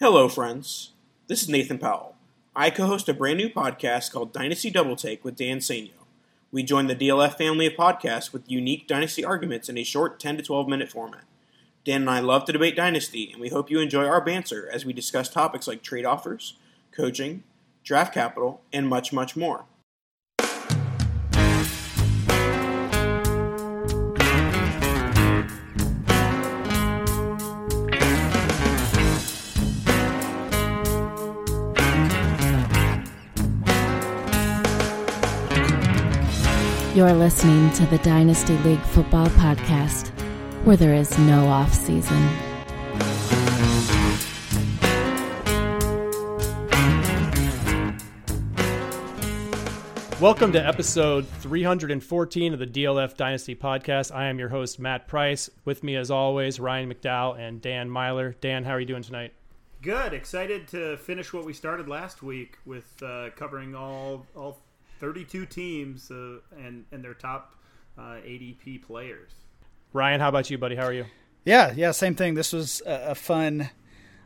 Hello, friends. This is Nathan Powell. I co host a brand new podcast called Dynasty Double Take with Dan Sainio. We join the DLF family of podcasts with unique Dynasty arguments in a short 10 to 12 minute format. Dan and I love to debate Dynasty, and we hope you enjoy our banter as we discuss topics like trade offers, coaching, draft capital, and much, much more. You're listening to the Dynasty League Football Podcast, where there is no off season. Welcome to episode 314 of the DLF Dynasty Podcast. I am your host, Matt Price. With me, as always, Ryan McDowell and Dan Meylor. Dan, how are you doing tonight? Good. Excited to finish what we started last week with uh, covering all all 32 teams uh, and and their top uh, ADP players. Ryan, how about you, buddy? How are you? Yeah, yeah, same thing. This was a, a fun,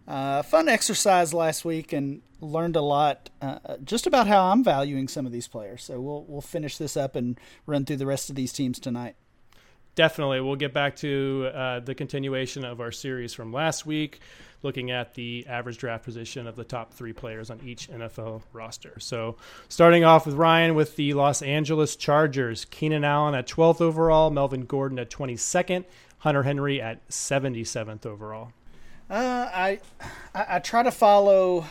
uh, fun exercise last week, and learned a lot uh, just about how I'm valuing some of these players. So we'll we'll finish this up and run through the rest of these teams tonight. Definitely, we'll get back to uh, the continuation of our series from last week looking at the average draft position of the top three players on each NFL roster. So, starting off with Ryan with the Los Angeles Chargers, Keenan Allen at 12th overall, Melvin Gordon at 22nd, Hunter Henry at 77th overall. Uh, I, I, I try to follow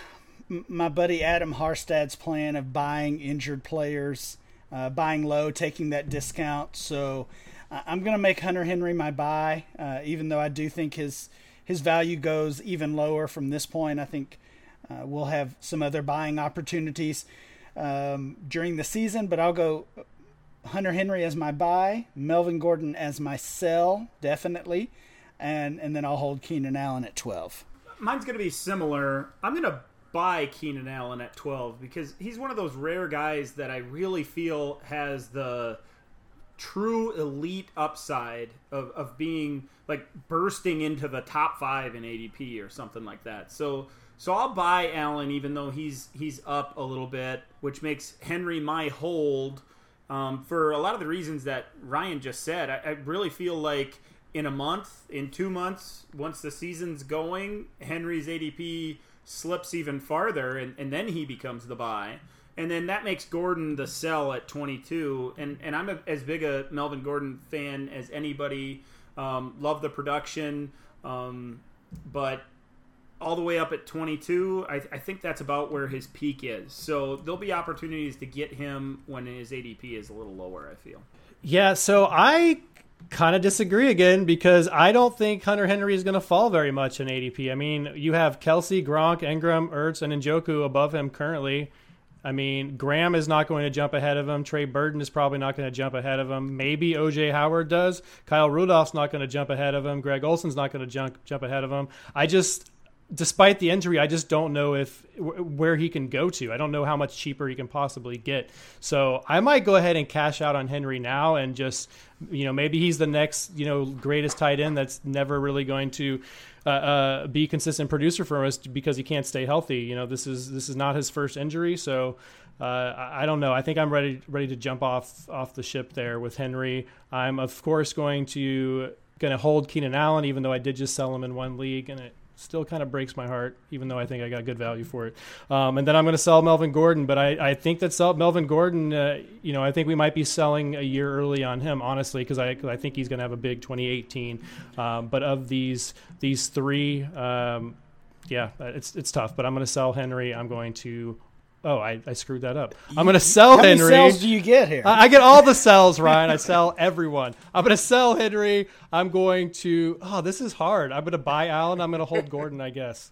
my buddy Adam Harstad's plan of buying injured players, uh, buying low, taking that discount. So I'm going to make Hunter Henry my buy, uh, even though I do think his his value goes even lower from this point. I think uh, we'll have some other buying opportunities um, during the season, but I'll go Hunter Henry as my buy, Melvin Gordon as my sell, definitely, and and then I'll hold Keenan Allen at twelve. Mine's going to be similar. I'm going to buy Keenan Allen at 12 because he's one of those rare guys that I really feel has the true elite upside of, of being like bursting into the top five in ADP or something like that. So so I'll buy Allen even though he's he's up a little bit, which makes Henry my hold um, for a lot of the reasons that Ryan just said. I, I really feel like in a month, in two months, once the season's going, Henry's ADP slips even farther, and, and then he becomes the buy and then that makes Gordon the sell at 22. And and I'm a, as big a Melvin Gordon fan as anybody. Um, love the production, um, but all the way up at 22, I, I, think that's about where his peak is. So there'll be opportunities to get him when his ADP is a little lower. I feel. Yeah. So I kind of disagree again because I don't think Hunter Henry is going to fall very much in ADP. I mean, you have Kelce, Gronk, Engram, Ertz, and Njoku above him currently. I mean, Graham is not going to jump ahead of him. Trey Burton is probably not going to jump ahead of him. Maybe OJ Howard does. Kyle Rudolph's not going to jump ahead of him. Greg Olsen's not going to jump jump ahead of him. I just, despite the injury, I just don't know if where he can go to. I don't know how much cheaper he can possibly get. So I might go ahead and cash out on Henry now and just, you know, maybe he's the next, you know, greatest tight end that's never really going to uh, uh, be consistent producer for us because he can't stay healthy. You know, this is this is not his first injury, so uh, I, don't know. I think I'm ready ready to jump off off the ship there with Henry. I'm of course going to going to hold Keenan Allen, even though I did just sell him in one league, and it still kind of breaks my heart, even though I think I got good value for it. Um, and then I'm going to sell Melvin Gordon, but I, I think that sell Melvin Gordon, uh, you know, I think we might be selling a year early on him, honestly, because I, I think he's going to have a big 2018. Um, but of these these three, um, yeah, it's it's tough. But I'm going to sell Henry. I'm going to Oh, I, I screwed that up. I'm going to sell How Henry. How many sells do you get here? I, I get all the sells, Ryan. I sell everyone. I'm going to sell Henry. I'm going to. Oh, this is hard. I'm going to buy Allen. I'm going to hold Gordon. I guess.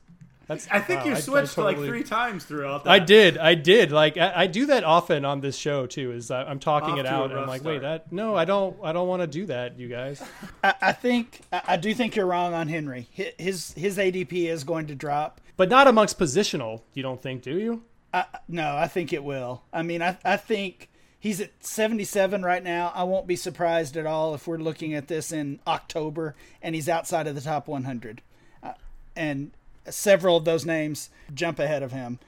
That's, I think wow, you switched I, I totally, like three times throughout that. I did. I did. Like I, I do that often on this show too. Is uh, I'm talking Off it out, and I'm like, start. wait, that no, I don't. I don't want to do that, you guys. I, I think I do think you're wrong on Henry. His his ADP is going to drop, but not amongst positional. You don't think, do you? I, no, I think it will. I mean, I, I think he's at 77 right now. I won't be surprised at all if we're looking at this in October and he's outside of the top 100. Uh, and several of those names jump ahead of him.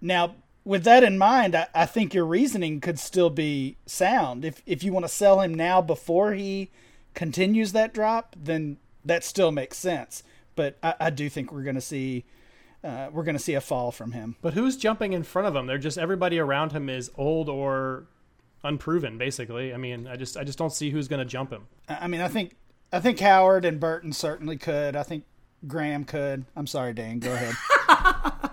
Now, with that in mind, I, I think your reasoning could still be sound. If if you want to sell him now before he continues that drop, then that still makes sense. But I, I do think we're going to see uh, we're going to see a fall from him. But who's jumping in front of him? They're just everybody around him is old or unproven, basically. I mean, I just I just don't see who's going to jump him. I mean, I think I think Howard and Burton certainly could. I think Graham could. I'm sorry, Dane. Go ahead.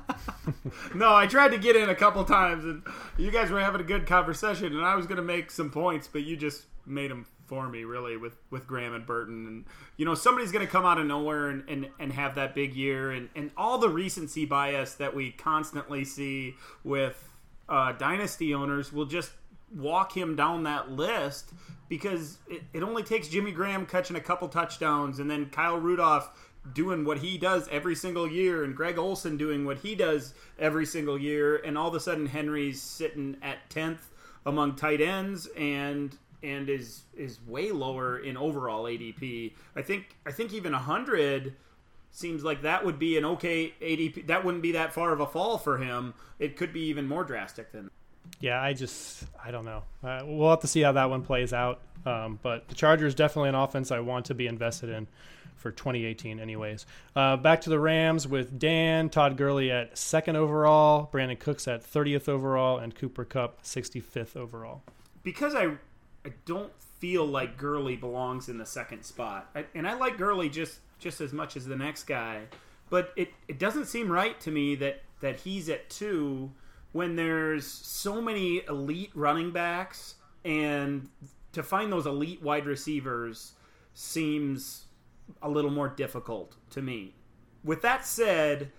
no, I tried to get in a couple times, and you guys were having a good conversation, and I was going to make some points, but you just made them for me, really, with with Graham and Burton, and you know somebody's going to come out of nowhere and, and, and have that big year, and and all the recency bias that we constantly see with uh, dynasty owners will just walk him down that list because it, it only takes Jimmy Graham catching a couple touchdowns and then Kyle Rudolph doing what he does every single year and Greg Olsen doing what he does every single year. And all of a sudden Henry's sitting at 10th among tight ends and and is is way lower in overall ADP. I think I think even 100 seems like that would be an okay ADP. That wouldn't be that far of a fall for him. It could be even more drastic than yeah, I just I don't know. Uh, we'll have to see how that one plays out. Um, but the Chargers definitely an offense I want to be invested in for 2018, anyways. Uh, back to the Rams with Dan Todd Gurley at second overall, Brandin Cooks at 30th overall, and Cooper Kupp 65th overall. Because I I don't feel like Gurley belongs in the second spot, I, and I like Gurley just just as much as the next guy, but it it doesn't seem right to me that that he's at two when there's so many elite running backs and to find those elite wide receivers seems a little more difficult to me. With that said,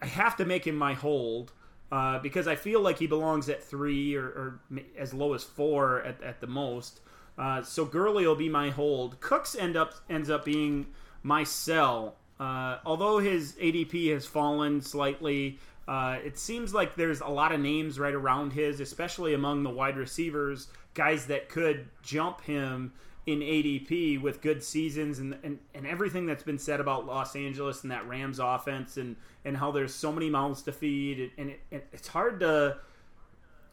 I have to make him my hold uh, because I feel like he belongs at three or, or as low as four at, at the most. Uh, so Gurley will be my hold. Cooks end up ends up being my sell. Uh, although his ADP has fallen slightly, uh, it seems like there's a lot of names right around his, especially among the wide receivers, guys that could jump him in ADP with good seasons and, and, and everything that's been said about Los Angeles and that Rams offense and, and how there's so many mouths to feed. And it, it, it's hard to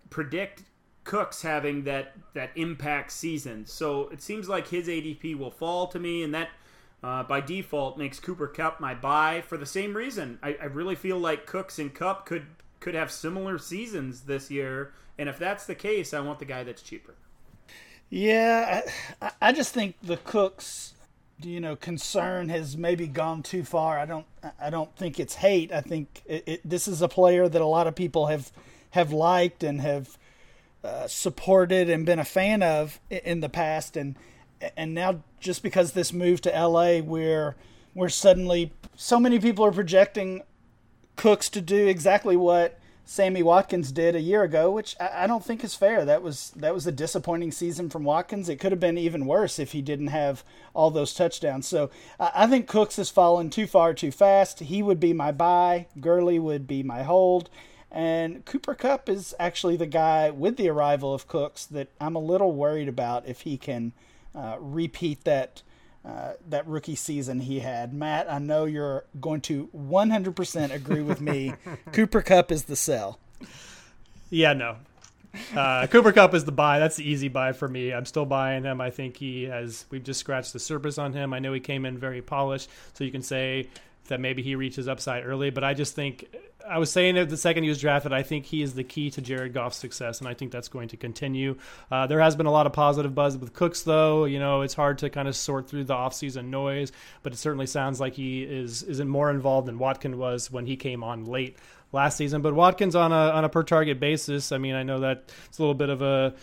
predict Cooks having that, that impact season. So it seems like his ADP will fall to me, and that uh, by default makes Cooper Kupp my buy for the same reason. I, I really feel like Cooks and Kupp could could have similar seasons this year, and if that's the case, I want the guy that's cheaper. Yeah, I, I just think the Cooks, you know, concern has maybe gone too far. I don't, I don't think it's hate. I think it, it, this is a player that a lot of people have have liked and have uh, supported and been a fan of in the past, and and now just because this move to LA where where suddenly so many people are projecting Cooks to do exactly what Sammy Watkins did a year ago, which I, don't think is fair. That was that was a disappointing season from Watkins. It could have been even worse if he didn't have all those touchdowns. So I, I think Cooks has fallen too far too fast. He would be my buy. Gurley would be my hold. And Cooper Kupp is actually the guy with the arrival of Cooks that I'm a little worried about if he can – uh, repeat that uh, that rookie season he had. Matt, I know you're going to 100% agree with me. Cooper Kupp is the sell. Yeah, no. Uh, Cooper Kupp is the buy. That's the easy buy for me. I'm still buying him. I think he has. We've just scratched the surface on him. I know he came in very polished, so you can say that maybe he reaches upside early. But I just think I was saying it the second he was drafted. I think he is the key to Jared Goff's success, and I think that's going to continue. Uh, there has been a lot of positive buzz with Cooks, though. You know, it's hard to kind of sort through the offseason noise, but it certainly sounds like he is isn't more involved than Watkins was when he came on late last season. But Watkins on a on a per target basis, I mean, I know that it's a little bit of a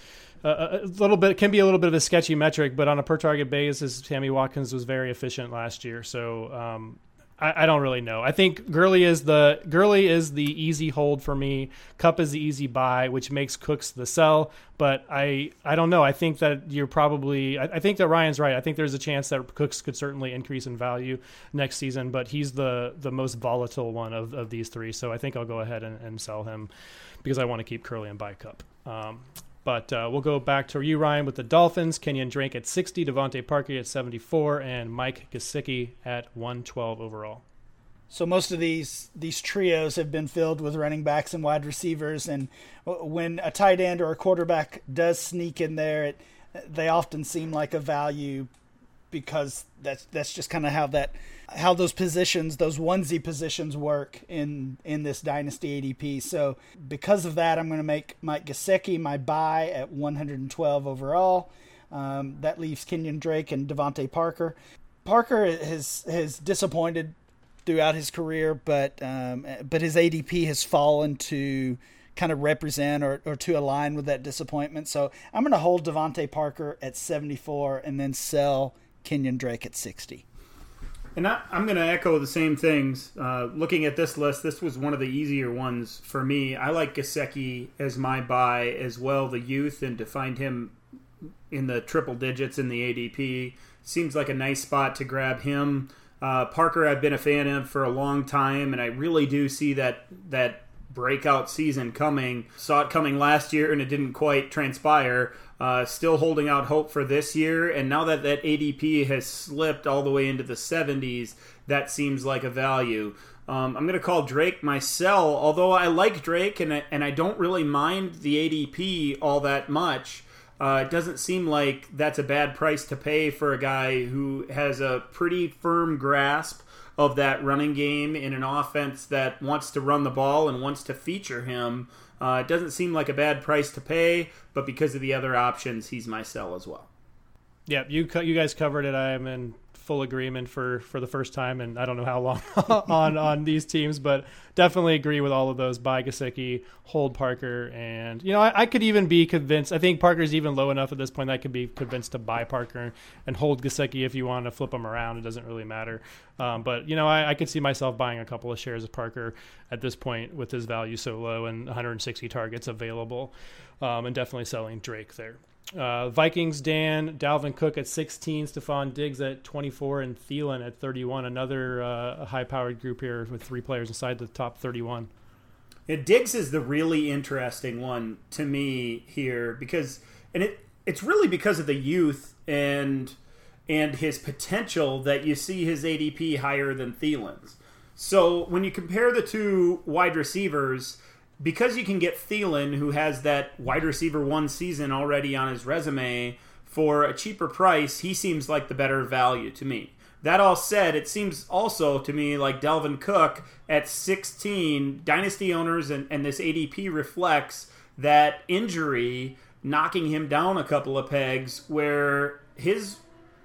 a little bit can be a little bit of a sketchy metric, but on a per target basis, Sammy Watkins was very efficient last year. So um, I, I, don't really know. I think Gurley is the Gurley is the easy hold for me. Kupp is the easy buy, which makes Cooks the sell. But I I don't know. I think that you're probably I, I think that Ryan's right. I think there's a chance that Cooks could certainly increase in value next season, but he's the the most volatile one of, of these three. So I think I'll go ahead and, and sell him because I want to keep Gurley and buy Kupp. Um, but uh, we'll go back to you, Ryan, with the Dolphins. Kenyan Drake at 60, DeVante Parker at 74, and Mike Gesicki at 112 overall. So most of these these trios have been filled with running backs and wide receivers, and when a tight end or a quarterback does sneak in there, it, they often seem like a value because that's that's just kind of how that how those positions those onesie positions work in in this dynasty ADP. So because of that, I'm going to make Mike Gesicki my buy at 112 overall. Um, that leaves Kenyan Drake and DeVante Parker. Parker has has disappointed throughout his career, but um, but his ADP has fallen to kind of represent or, or to align with that disappointment. So I'm going to hold DeVante Parker at 74 and then sell Kenyan Drake at 60. And I, am going to echo the same things. Uh, looking at this list, this was one of the easier ones for me. I like Gesicki as my buy as well, the youth, and to find him in the triple digits in the ADP seems like a nice spot to grab him. Uh, Parker, I've been a fan of for a long time, and I really do see that that breakout season coming. Saw it coming last year, and it didn't quite transpire. Uh, still holding out hope for this year, and now that that ADP has slipped all the way into the 70s, that seems like a value. Um, I'm going to call Drake my sell, although I like Drake and I, and I don't really mind the ADP all that much. Uh, it doesn't seem like that's a bad price to pay for a guy who has a pretty firm grasp of that running game in an offense that wants to run the ball and wants to feature him. Uh, it doesn't seem like a bad price to pay, but because of the other options, he's my sell as well. Yeah, you you guys covered it. I am in full agreement for for the first time, and I don't know how long on on these teams, but definitely agree with all of those. Buy Gesicki, hold Parker, and you know I, I, could even be convinced. I think Parker's even low enough at this point that I could be convinced to buy Parker and hold Gesicki if you want to flip him around. It doesn't really matter. Um, but you know I, I could see myself buying a couple of shares of Parker at this point with his value so low and 160 targets available, um, and definitely selling Drake there. Uh, Vikings, Dan, Dalvin Cook at 16, Stefon Diggs at 24, and Thielen at 31. Another uh, high powered group here with three players inside the top 31. Yeah, Diggs is the really interesting one to me here because, and it it's really because of the youth and and his potential that you see his ADP higher than Thielen's. So when you compare the two wide receivers, because you can get Thielen, who has that wide receiver one season already on his resume, for a cheaper price, he seems like the better value to me. That all said, it seems also to me like Dalvin Cook at 16, dynasty owners and, and this ADP reflects that injury knocking him down a couple of pegs where his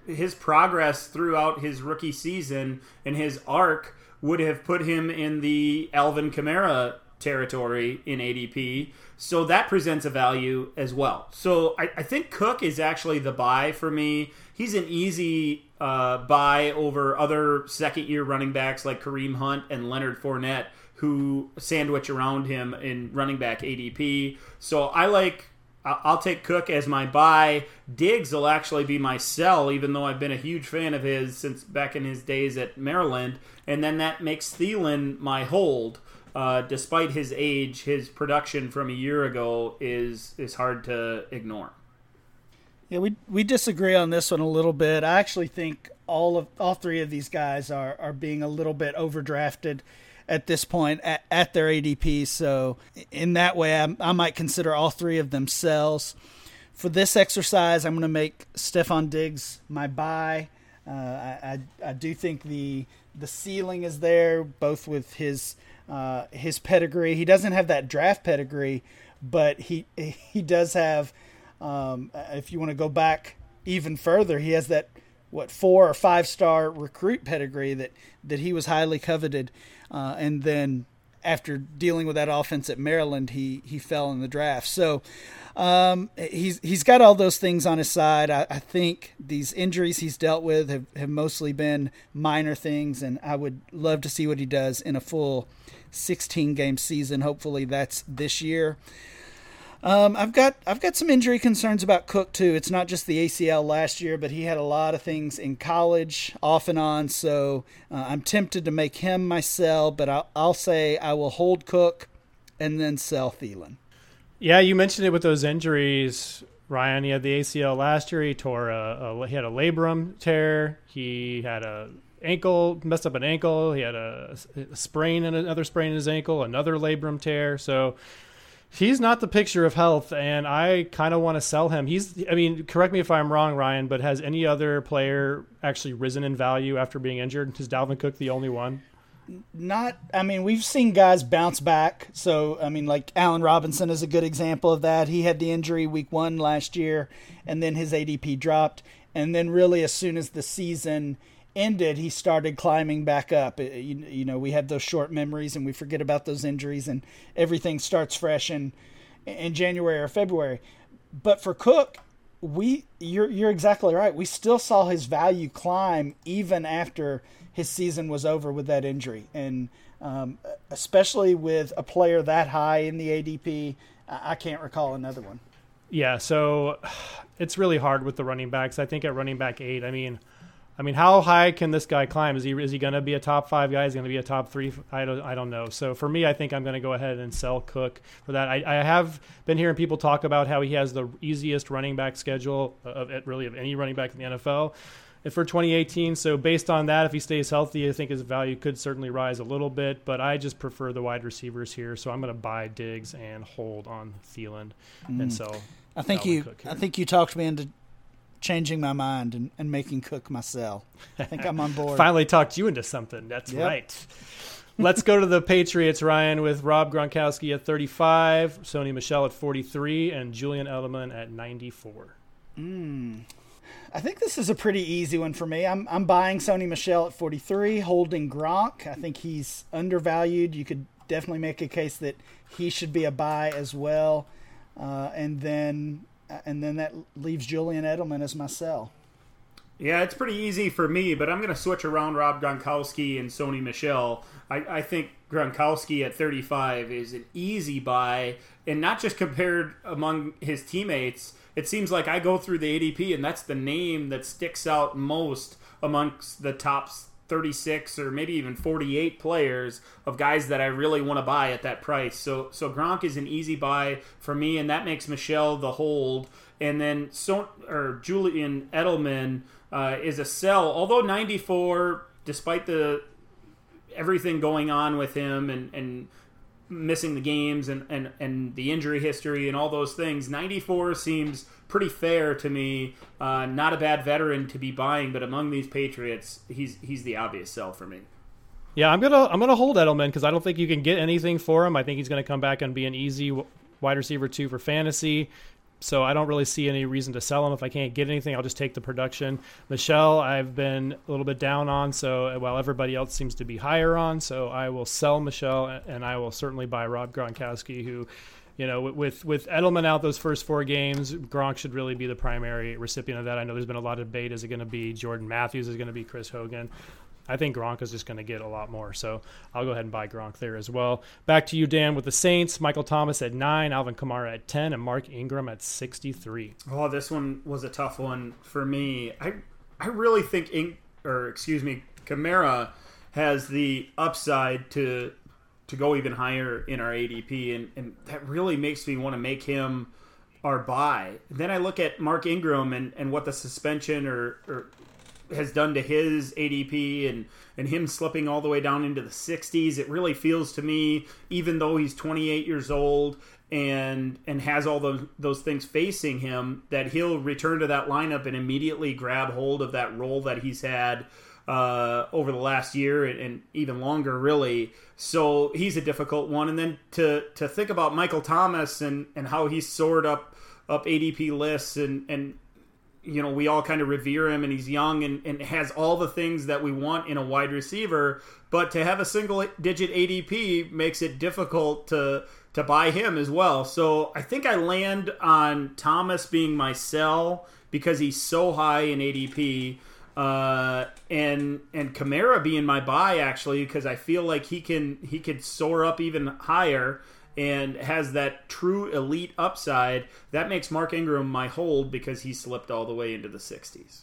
his progress throughout his rookie season and his arc would have put him in the Alvin Kamara territory in ADP. So that presents a value as well. So I, I think Cook is actually the buy for me. He's an easy uh, buy over other second year running backs like Kareem Hunt and Leonard Fournette, who sandwich around him in running back ADP. So I like. I'll take Cook as my buy. Diggs will actually be my sell, even though I've been a huge fan of his since back in his days at Maryland. And then that makes Thielen my hold uh, despite his age, his production from a year ago is is hard to ignore. Yeah, we we disagree on this one a little bit. I actually think all of all three of these guys are are being a little bit overdrafted at this point at, at their ADP. So in that way, I, I might consider all three of them sells. For this exercise, I'm going to make Stefon Diggs my buy. Uh, I, I, I do think the the ceiling is there, both with his uh, his pedigree. He doesn't have that draft pedigree, but he he does have. Um, if you want to go back even further, he has that what four or five star recruit pedigree that that he was highly coveted, uh, and then after dealing with that offense at Maryland, he he fell in the draft. So um, he's he's got all those things on his side. I, I, think these injuries he's dealt with have, have mostly been minor things, and I would love to see what he does in a full 16 game season. Hopefully, that's this year. Um, I've got I've got some injury concerns about Cook too. It's not just the ACL last year, but he had a lot of things in college, off and on. So uh, I'm tempted to make him my sell, but I'll, I'll say I will hold Cook and then sell Thielen. Yeah, you mentioned it with those injuries. Ryan, he had the ACL last year. He tore a, a he had a labrum tear. He had a ankle, messed up an ankle. He had a, a sprain and another sprain in his ankle, another labrum tear. So he's not the picture of health, and I kind of want to sell him. He's, I mean, correct me if I'm wrong, Ryan, but has any other player actually risen in value after being injured? Is Dalvin Cook the only one? Not, I mean, we've seen guys bounce back. So, I mean, like Allen Robinson is a good example of that. He had the injury week one last year, and then his ADP dropped. And then, really, as soon as the season ended, he started climbing back up. You, you, know, we have those short memories and we forget about those injuries, and everything starts fresh in in January or February. But for Cook, we you're you're exactly right. We still saw his value climb even after his season was over with that injury, and um, especially with a player that high in the ADP, I can't recall another one. Yeah, so it's really hard with the running backs. I think at running back eight, I mean I mean, how high can this guy climb? Is he is he going to be a top five guy? Is he going to be a top three? I don't I don't know. So for me, I think I'm going to go ahead and sell Cook for that. I, I have been hearing people talk about how he has the easiest running back schedule of really of any running back in the NFL for 2018. So based on that, if he stays healthy, I think his value could certainly rise a little bit. But I just prefer the wide receivers here, so I'm going to buy Diggs and hold on Thielen mm. and sell. I think you I think you talked me into changing my mind and, and making Cook my sell. I think I'm on board. Finally talked you into something. That's yep. right. Let's go to the Patriots, Ryan, with Rob Gronkowski at 35, Sony Michel at 43, and Julian Edelman at 94. Mm. I think this is a pretty easy one for me. I'm, I'm buying Sony Michel at 43, holding Gronk. I think he's undervalued. You could definitely make a case that he should be a buy as well. Uh, and then and then that leaves Julian Edelman as my sell. Yeah, it's pretty easy for me, but I'm going to switch around Rob Gronkowski and Sony Michel. I, I think Gronkowski at 35 is an easy buy, and not just compared among his teammates. It seems like I go through the ADP, and that's the name that sticks out most amongst the top 36 or maybe even 48 players of guys that I really want to buy at that price. So so Gronk is an easy buy for me, and that makes Michel the hold. And then so or Julian Edelman uh, is a sell. Although 94, despite the everything going on with him and and missing the games and, and, and the injury history and all those things, 94 seems pretty fair to me. Uh, not a bad veteran to be buying, but among these Patriots, he's he's the obvious sell for me. Yeah, I'm gonna I'm gonna hold Edelman because I don't think you can get anything for him. I think he's gonna come back and be an easy wide receiver two for fantasy. So I don't really see any reason to sell them. If I can't get anything, I'll just take the production. Michel, I've been a little bit down on, so while everybody else seems to be higher on, so I will sell Michel and I will certainly buy Rob Gronkowski, who you know, with with Edelman out those first four games, Gronk should really be the primary recipient of that. I know there's been a lot of debate: is it going to be Jordan Matthews? Is it going to be Chris Hogan? I think Gronk is just going to get a lot more. So I'll go ahead and buy Gronk there as well. Back to you, Dan, with the Saints. Michael Thomas at nine, Alvin Kamara at ten, and Mark Ingram at sixty-three. Oh, this one was a tough one for me. I I really think, In- or excuse me, Kamara has the upside to to go even higher in our ADP, and, and that really makes me want to make him our buy. Then I look at Mark Ingram and, and what the suspension or, or has done to his ADP and and him slipping all the way down into the 60s. It really feels to me, even though he's 28 years old and and has all those those things facing him, that he'll return to that lineup and immediately grab hold of that role that he's had uh, over the last year and, and, even longer, really. So he's a difficult one. And then to to think about Michael Thomas and and how he's soared up up ADP lists and and you know we all kind of revere him and he's young and, and has all the things that we want in a wide receiver but to have a single digit adp makes it difficult to to buy him as well. So i think i land on thomas being my sell because he's so high in adp uh, and and Kamara being my buy actually because I feel like he can he could soar up even higher and has that true elite upside. That makes Mark Ingram my hold because he slipped all the way into the 60s.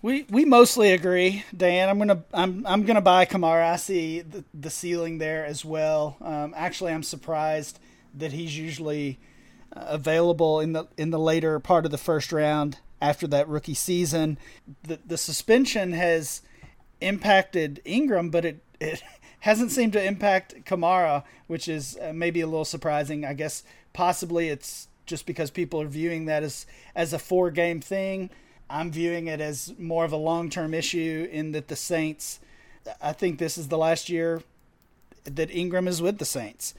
We we mostly agree, Dan. I'm gonna I'm I'm gonna buy Kamara. I see the, the ceiling there as well. Um, actually, I'm surprised that he's usually uh, available in the in the later part of the first round after that rookie season. The the suspension has impacted Ingram, but it, it hasn't seemed to impact Kamara, which is uh, maybe a little surprising. I guess possibly it's just because people are viewing that as as a four game thing. I'm viewing it as more of a long term issue in that the Saints. I think this is the last year that Ingram is with the Saints.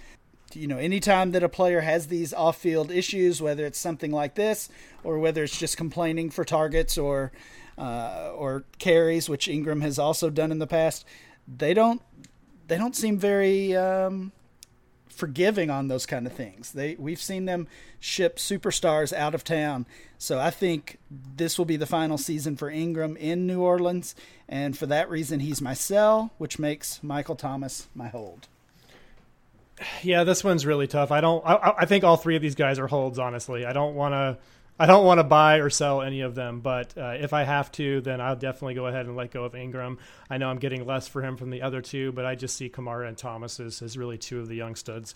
You know, anytime that a player has these off field issues, whether it's something like this or whether it's just complaining for targets or uh, or carries, which Ingram has also done in the past, they don't they don't seem very um, forgiving on those kind of things. They we've seen them ship superstars out of town. So I think this will be the final season for Ingram in New Orleans, and for that reason, he's my sell, which makes Michael Thomas my hold. Yeah, this one's really tough. I don't. I, I think all three of these guys are holds. Honestly, I don't want to I don't want to buy or sell any of them, but uh, if I have to, then I'll definitely go ahead and let go of Ingram. I know I'm getting less for him from the other two, but I just see Kamara and Thomas as, as really two of the young studs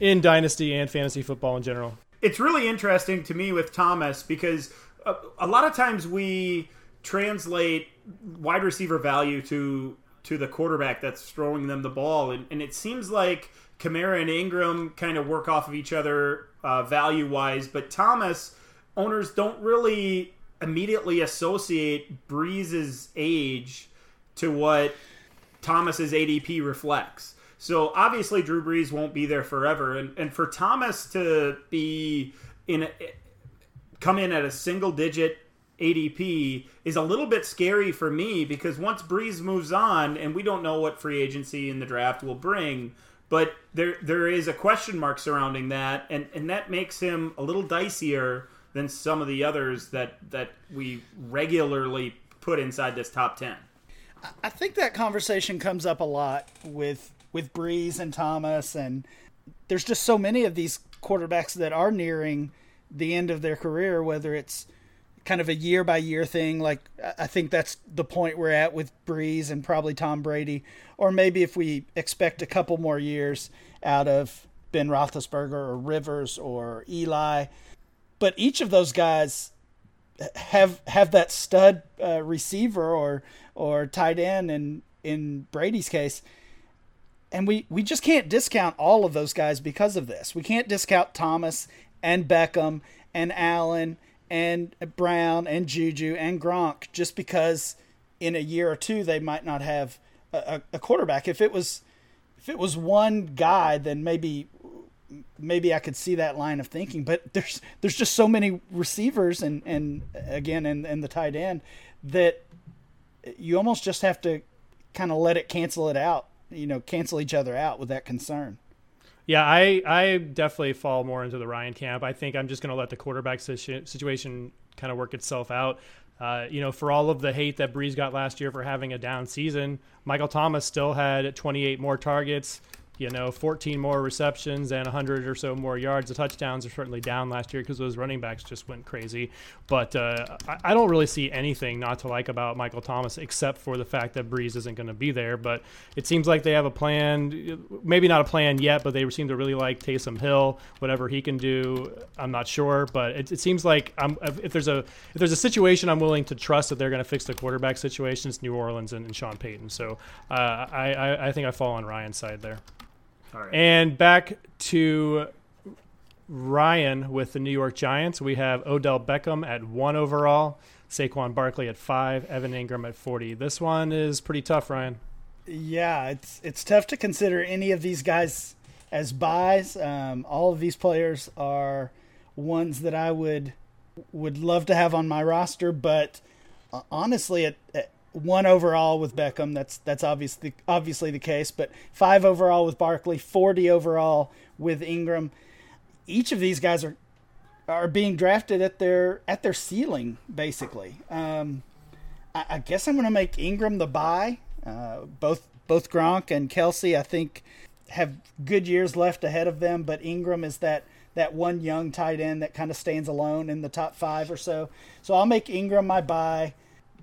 in dynasty and fantasy football in general. It's really interesting to me with Thomas because a, a lot of times we translate wide receiver value to to the quarterback that's throwing them the ball, and, and it seems like Kamara and Ingram kind of work off of each other uh, value wise, but Thomas owners don't really immediately associate Brees's age to what Thomas's ADP reflects. So obviously Drew Brees won't be there forever, and and for Thomas to be in a, come in at a single digit ADP is a little bit scary for me because once Brees moves on, and we don't know what free agency in the draft will bring, but there there is a question mark surrounding that, and and that makes him a little dicier than some of the others that that we regularly put inside this top 10. I think that conversation comes up a lot with with Brees and Thomas and there's just so many of these quarterbacks that are nearing the end of their career whether it's kind of a year by year thing like I think that's the point we're at with Brees and probably Tom Brady or maybe if we expect a couple more years out of Ben Roethlisberger or Rivers or Eli but each of those guys have have that stud uh, receiver or or tight end in in Brady's case and we we just can't discount all of those guys because of this. We can't discount Thomas and Beckham and Allen and Brown and Juju and Gronk just because in a year or two they might not have a, a quarterback. If it was if it was one guy, then maybe maybe I could see that line of thinking. But there's there's just so many receivers and and again and and the tight end that you almost just have to kind of let it cancel it out. You know, cancel each other out with that concern. Yeah, I I definitely fall more into the Ryan camp. I think I'm just going to let the quarterback situation kind of work itself out. Uh, you know, for all of the hate that Brees got last year for having a down season, Michael Thomas still had 28 more targets, you know, 14 more receptions and 100 or so more yards. The touchdowns are certainly down last year because those running backs just went crazy. But uh, I, I, don't really see anything not to like about Michael Thomas except for the fact that Brees isn't going to be there. But it seems like they have a plan, maybe not a plan yet, but they seem to really like Taysom Hill, whatever he can do. I'm not sure, but it, it seems like I'm, if there's a if there's a situation I'm willing to trust that they're going to fix the quarterback situation, it's New Orleans and, and Sean Payton. So uh, I, I I think I fall on Ryan's side there. And back to Ryan with the New York Giants. We have Odell Beckham at one overall, Saquon Barkley at five, Evan Engram at 40. This one is pretty tough, Ryan. Yeah, it's it's tough to consider any of these guys as buys. Um, all of these players are ones that I would would love to have on my roster, but uh, honestly, at, at one overall with Beckham. That's that's obviously obviously the case. But five overall with Barkley, forty overall with Engram. Each of these guys are are being drafted at their at their ceiling, basically. Um, I, I, guess I'm going to make Engram the buy. Uh, both both Gronk and Kelce, I think, have good years left ahead of them. But Engram is that that one young tight end that kind of stands alone in the top five or so. So I'll make Engram my buy.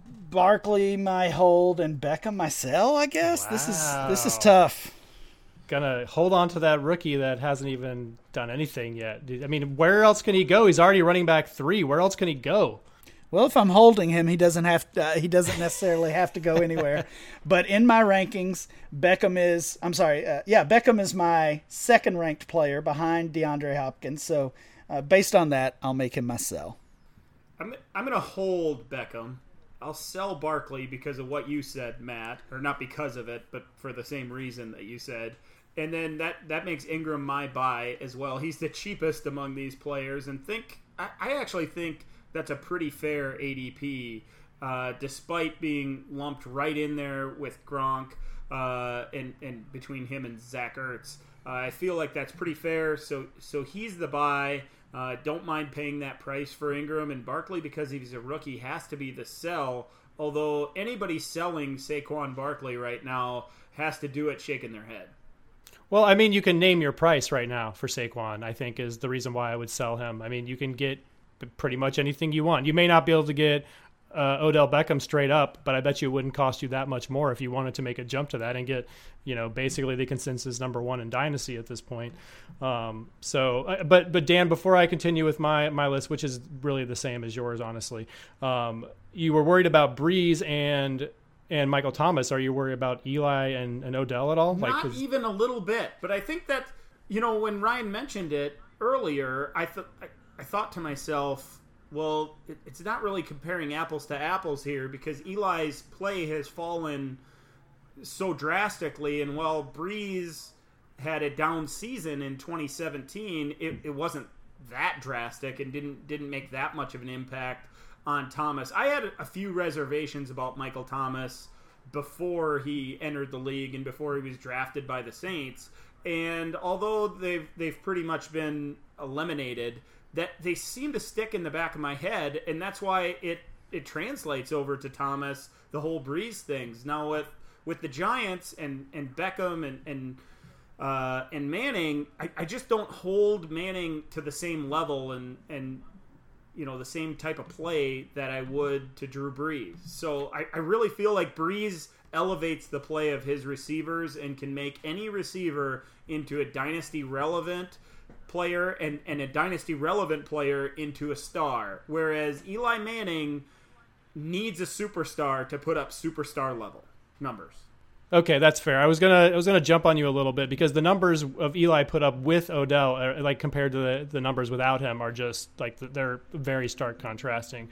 Barkley my hold and Beckham my sell. I guess wow. this is this is tough. Gonna hold on to that rookie that hasn't even done anything yet. I mean, where else can he go? He's already running back three. Where else can he go? Well, if I'm holding him, he doesn't have to, uh, he doesn't necessarily have to go anywhere. but in my rankings, Beckham is I'm sorry, uh, yeah, Beckham is my second ranked player behind DeAndre Hopkins. So uh, based on that, I'll make him my sell. I'm I'm gonna hold Beckham. I'll sell Barkley because of what you said, Matt, or not because of it, but for the same reason that you said. And then that that makes Engram my buy as well. He's the cheapest among these players, and think I, I actually think that's a pretty fair ADP, uh, despite being lumped right in there with Gronk uh, and, and between him and Zach Ertz. Uh, I feel like that's pretty fair. So so he's the buy. Uh, don't mind paying that price for Engram and Barkley because he's a rookie has to be the sell. Although anybody selling Saquon Barkley right now has to do it shaking their head. Well, I mean, you can name your price right now for Saquon. I think is the reason why I would sell him. I mean, you can get pretty much anything you want. You may not be able to get uh, Odell Beckham straight up, but I bet you it wouldn't cost you that much more if you wanted to make a jump to that and get, you know, basically the consensus number one in dynasty at this point. Um, so, uh, but but Dan, before I continue with my my list, which is really the same as yours, honestly, um, you were worried about Brees and and Michael Thomas. Are you worried about Eli and, and Odell at all? Not like, even a little bit. But I think that you know when Ryan mentioned it earlier, I thought. I thought to myself, well, it, it's not really comparing apples to apples here because Eli's play has fallen so drastically, and while Brees had a down season in 2017, it, it wasn't that drastic and didn't didn't make that much of an impact on Thomas. I had a few reservations about Michael Thomas before he entered the league and before he was drafted by the Saints. And although they've they've pretty much been eliminated, that they seem to stick in the back of my head, and that's why it it translates over to Thomas the whole Brees things. Now with with the Giants and and Beckham and and uh, and Manning, I, I just don't hold Manning to the same level and and you know the same type of play that I would to Drew Brees. So I, I really feel like Brees elevates the play of his receivers and can make any receiver into a dynasty relevant player and, and a dynasty relevant player into a star. Whereas Eli Manning needs a superstar to put up superstar level numbers. Okay, that's fair. I was gonna I was gonna jump on you a little bit because the numbers of Eli put up with Odell, are, like compared to the, the numbers without him, are just like they're very stark contrasting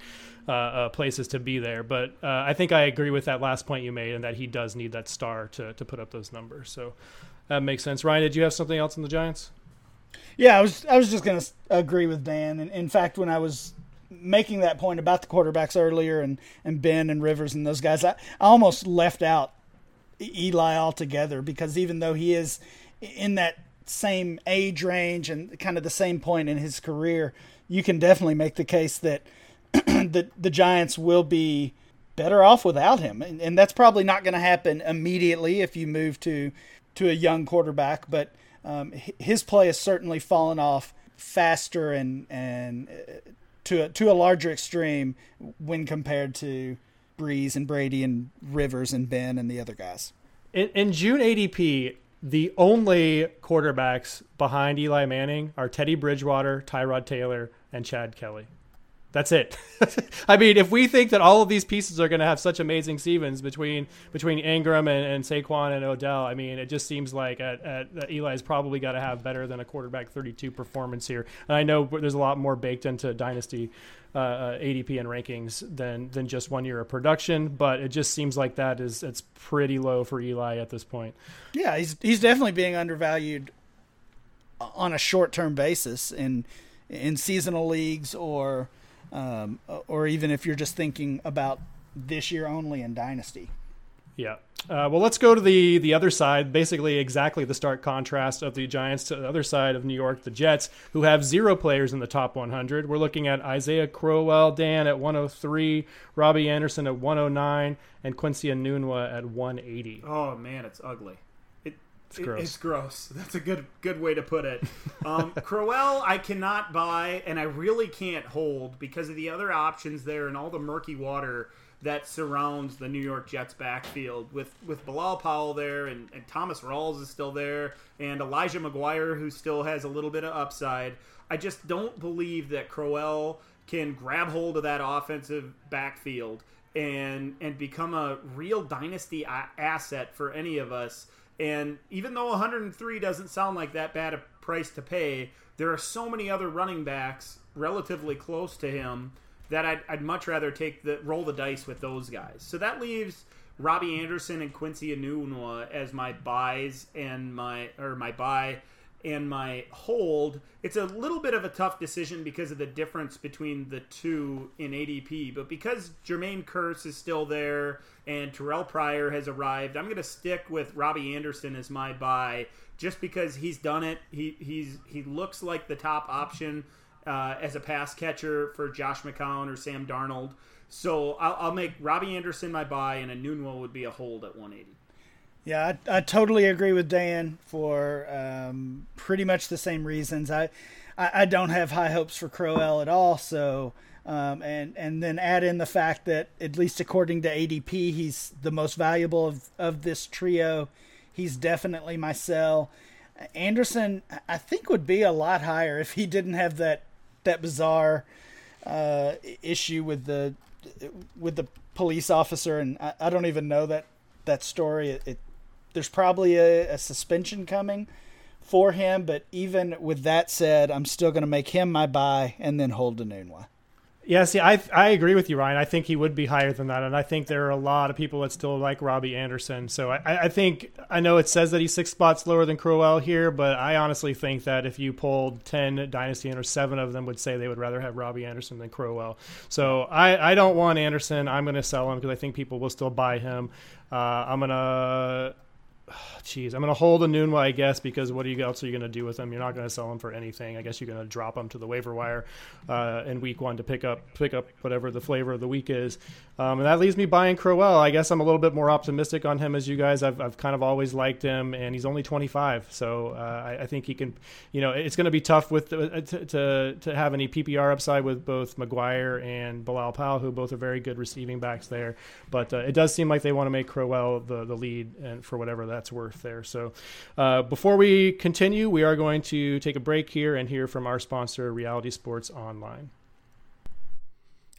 uh, uh, places to be there. But uh, I think I agree with that last point you made, and that he does need that star to to put up those numbers. So that makes sense. Ryan, did you have something else in the Giants? Yeah, I was I was just going to agree with Dan. And in fact, when I was making that point about the quarterbacks earlier and, and Ben and Rivers and those guys, I, I almost left out Eli altogether because even though he is in that same age range and kind of the same point in his career, you can definitely make the case that the the Giants will be better off without him, and, and that's probably not going to happen immediately if you move to to a young quarterback, but um, his play has certainly fallen off faster and and uh, to a, to a larger extreme when compared to Brees and Brady and Rivers and Ben and the other guys. In, in June ADP, the only quarterbacks behind Eli Manning are Teddy Bridgewater, Tyrod Taylor, and Chad Kelly. That's it. I mean, if we think that all of these pieces are going to have such amazing seasons between between Engram and, and Saquon and Odell, I mean, it just seems like at, at, Eli's probably got to have better than a quarterback 32 performance here. And I know there's a lot more baked into dynasty uh, uh ADP and rankings than than just one year of production, but it just seems like that is it's pretty low for Eli at this point. Yeah, he's he's definitely being undervalued on a short term basis in in seasonal leagues or um, or even if you're just thinking about this year only in Dynasty. Yeah. Uh, well, let's go to the the other side. Basically, exactly the stark contrast of the Giants to the other side of New York, the Jets, who have zero players in the top 100. We're looking at Isaiah Crowell, Dan at 103, Robbie Anderson at 109, and Quincy Enunwa at 180. Oh man, it's ugly. It's gross. It's gross. That's a good good way to put it. Um, Crowell, I cannot buy, and I really can't hold because of the other options there and all the murky water that surrounds the New York Jets backfield with with Bilal Powell there and, and Thomas Rawls is still there and Elijah McGuire who still has a little bit of upside. I just don't believe that Crowell can grab hold of that offensive backfield and and become a real dynasty a- asset for any of us. And even though 103 doesn't sound like that bad a price to pay, there are so many other running backs relatively close to him that I'd, I'd much rather take the roll the dice with those guys. So that leaves Robbie Anderson and Quincy Enunwa as my buys and my or my buy and my hold. It's a little bit of a tough decision because of the difference between the two in ADP, but because Jermaine Kearse is still there and Terrelle Pryor has arrived, I'm going to stick with Robbie Anderson as my buy just because he's done it. He he's he looks like the top option uh, as a pass catcher for Josh McCown or Sam Darnold. So I'll, I'll make Robbie Anderson my buy, and a Enunwa would be a hold at 180. Yeah, I, I totally agree with Dan for um, pretty much the same reasons. I, I, I don't have high hopes for Crowell at all. So, um, and and then add in the fact that at least according to ADP, he's the most valuable of of this trio. He's definitely my sell. Anderson, I think, would be a lot higher if he didn't have that that bizarre uh, issue with the with the police officer, and I, I don't even know that that story. It, it there's probably a, a, suspension coming for him, but even with that said, I'm still going to make him my buy and then hold Enunwa. Yeah, see, I I agree with you, Ryan. I think he would be higher than that, and I think there are a lot of people that still like Robbie Anderson. So I, I think I know it says that he's six spots lower than Crowell here, but I honestly think that if you polled ten dynasty owners, seven of them would say they would rather have Robbie Anderson than Crowell. So I I don't want Anderson. I'm going to sell him because I think people will still buy him. Uh, I'm gonna Jeez, I'm going to hold Enunwa, I guess, because what are you else are you going to do with them? You're not going to sell them for anything. I guess you're going to drop them to the waiver wire uh, in week one to pick up pick up whatever the flavor of the week is. Um, and that leaves me buying Crowell. I guess I'm a little bit more optimistic on him as you guys. I've, I've kind of always liked him, and he's only 25, so uh, I, I, think he can. You know, it's going to be tough with uh, to, to, to have any PPR upside with both McGuire and Bilal Powell, who both are very good receiving backs there. But uh, it does seem like they want to make Crowell the the lead, and for whatever that's worth there. So uh, before we continue, we are going to take a break here and hear from our sponsor, Reality Sports Online.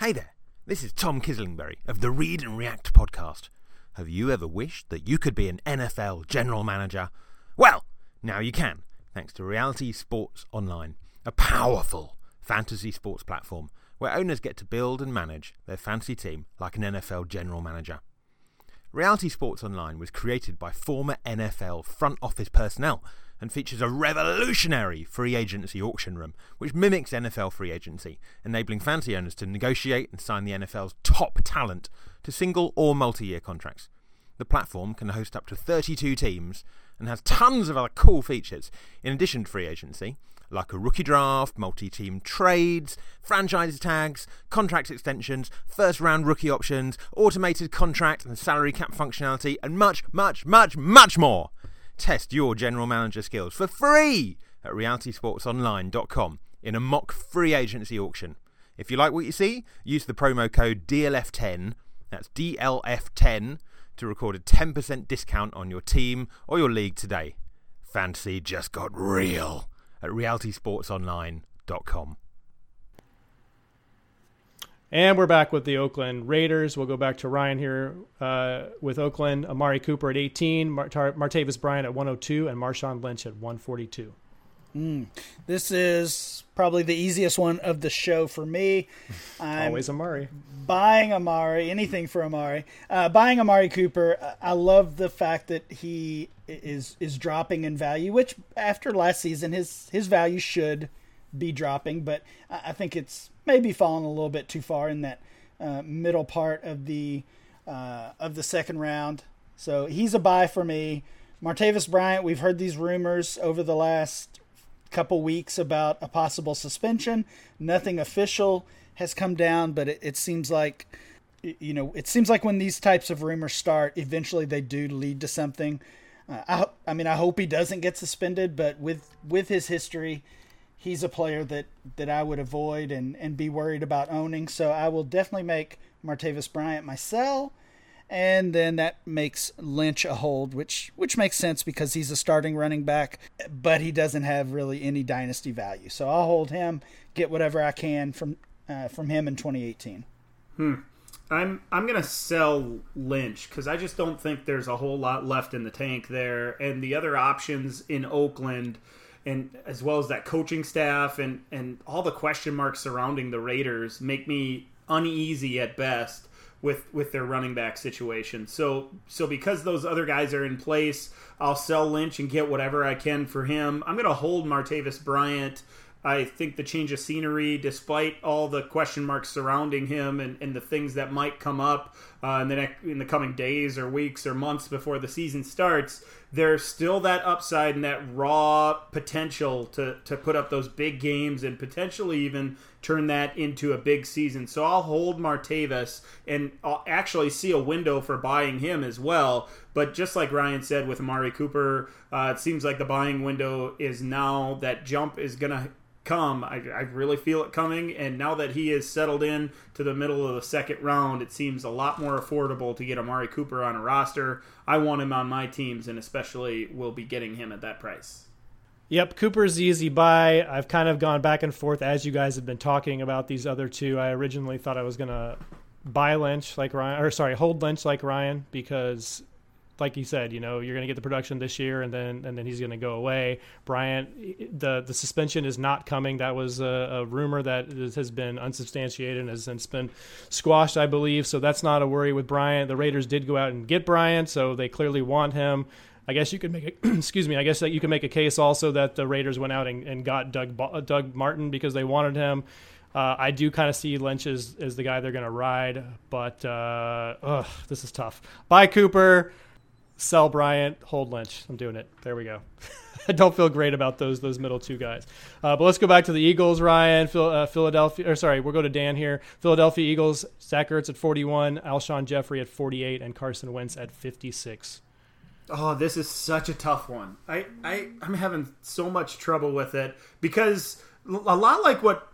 Hey there. This is Tom Kislingbury of the Read and React podcast. Have you ever wished that you could be an NFL general manager? Well, now you can, thanks to Reality Sports Online, a powerful fantasy sports platform where owners get to build and manage their fantasy team like an NFL general manager. Reality Sports Online was created by former NFL front office personnel and features a revolutionary free agency auction room, which mimics NFL free agency, enabling fantasy owners to negotiate and sign the NFL's top talent to single or multi year contracts. The platform can host up to 32 teams and has tons of other cool features in addition to free agency, like a rookie draft, multi team trades, franchise tags, contract extensions, first round rookie options, automated contract and salary cap functionality, and much, much, much, much more. Test your general manager skills for free at realitysportsonline.com in a mock free agency auction. If you like what you see, use the promo code DLF10, that's DLF10, to record a 10% discount on your team or your league today. Fantasy just got real at realitysportsonline.com. And we're back with the Oakland Raiders. We'll go back to Ryan here uh, with Oakland. Amari Cooper at 18, Mart- Martavis Bryant at 102, and Marshawn Lynch at 142. Mm. This is probably the easiest one of the show for me. I'm Always Amari. Buying Amari, anything for Amari. Uh, buying Amari Cooper. I love the fact that he is is dropping in value, which after last season, his his value should be dropping, but I think it's maybe fallen a little bit too far in that uh, middle part of the uh, of the second round. So he's a buy for me. Martavis Bryant, we've heard these rumors over the last couple weeks about a possible suspension. Nothing official has come down, but it, it seems like you know it seems like when these types of rumors start, eventually they do lead to something. Uh, I, I mean, I hope he doesn't get suspended, but with with his history, he's a player that that I would avoid and and be worried about owning. So I will definitely make Martavis Bryant my sell, and then that makes Lynch a hold, which which makes sense because he's a starting running back, but he doesn't have really any dynasty value. So I'll hold him, get whatever I can from uh, from him in 2018. Hmm. I'm I'm gonna sell Lynch because I just don't think there's a whole lot left in the tank there, and the other options in Oakland, and as well as that coaching staff and and all the question marks surrounding the Raiders make me uneasy at best with with their running back situation. So so because those other guys are in place, I'll sell Lynch and get whatever I can for him. I'm gonna hold Martavis Bryant I think the change of scenery, despite all the question marks surrounding him and, and the things that might come up uh, in the next, in the coming days or weeks or months before the season starts, there's still that upside and that raw potential to to put up those big games and potentially even turn that into a big season. So I'll hold Martavis and I'll actually see a window for buying him as well. But just like Ryan said with Amari Cooper, uh, it seems like the buying window is now that jump is going to come. I, I, really feel it coming. And now that he is settled in to the middle of the second round, it seems a lot more affordable to get Amari Cooper on a roster. I want him on my teams, and especially will be getting him at that price. Yep, Cooper's the easy buy. I've kind of gone back and forth as you guys have been talking about these other two. I originally thought I was to buy Lynch like Ryan, or sorry, hold Lynch like Ryan because like you said, you know, you're to get the production this year, and then and then he's to go away. Bryant, the the suspension is not coming. That was a, a rumor that has been unsubstantiated and has since been squashed, I believe. So that's not a worry with Bryant. The Raiders did go out and get Bryant, so they clearly want him. I guess you could make a excuse me. I guess that you could make a case also that the Raiders went out and, and got Doug Doug Martin because they wanted him. Uh, I do kind of see Lynch as, as the guy they're going to ride, but uh, ugh, this is tough. Buy, Cooper sell Bryant, hold Lynch. I'm doing it. There we go. I don't feel great about those those middle two guys. Uh, but let's go back to the Eagles, Ryan. Uh, Philadelphia, or sorry, we'll go to Dan here. Philadelphia Eagles, Zach Ertz at 41, Alshon Jeffery at 48, and Carson Wentz at 56. Oh, this is such a tough one. I, I I'm having so much trouble with it because a lot like what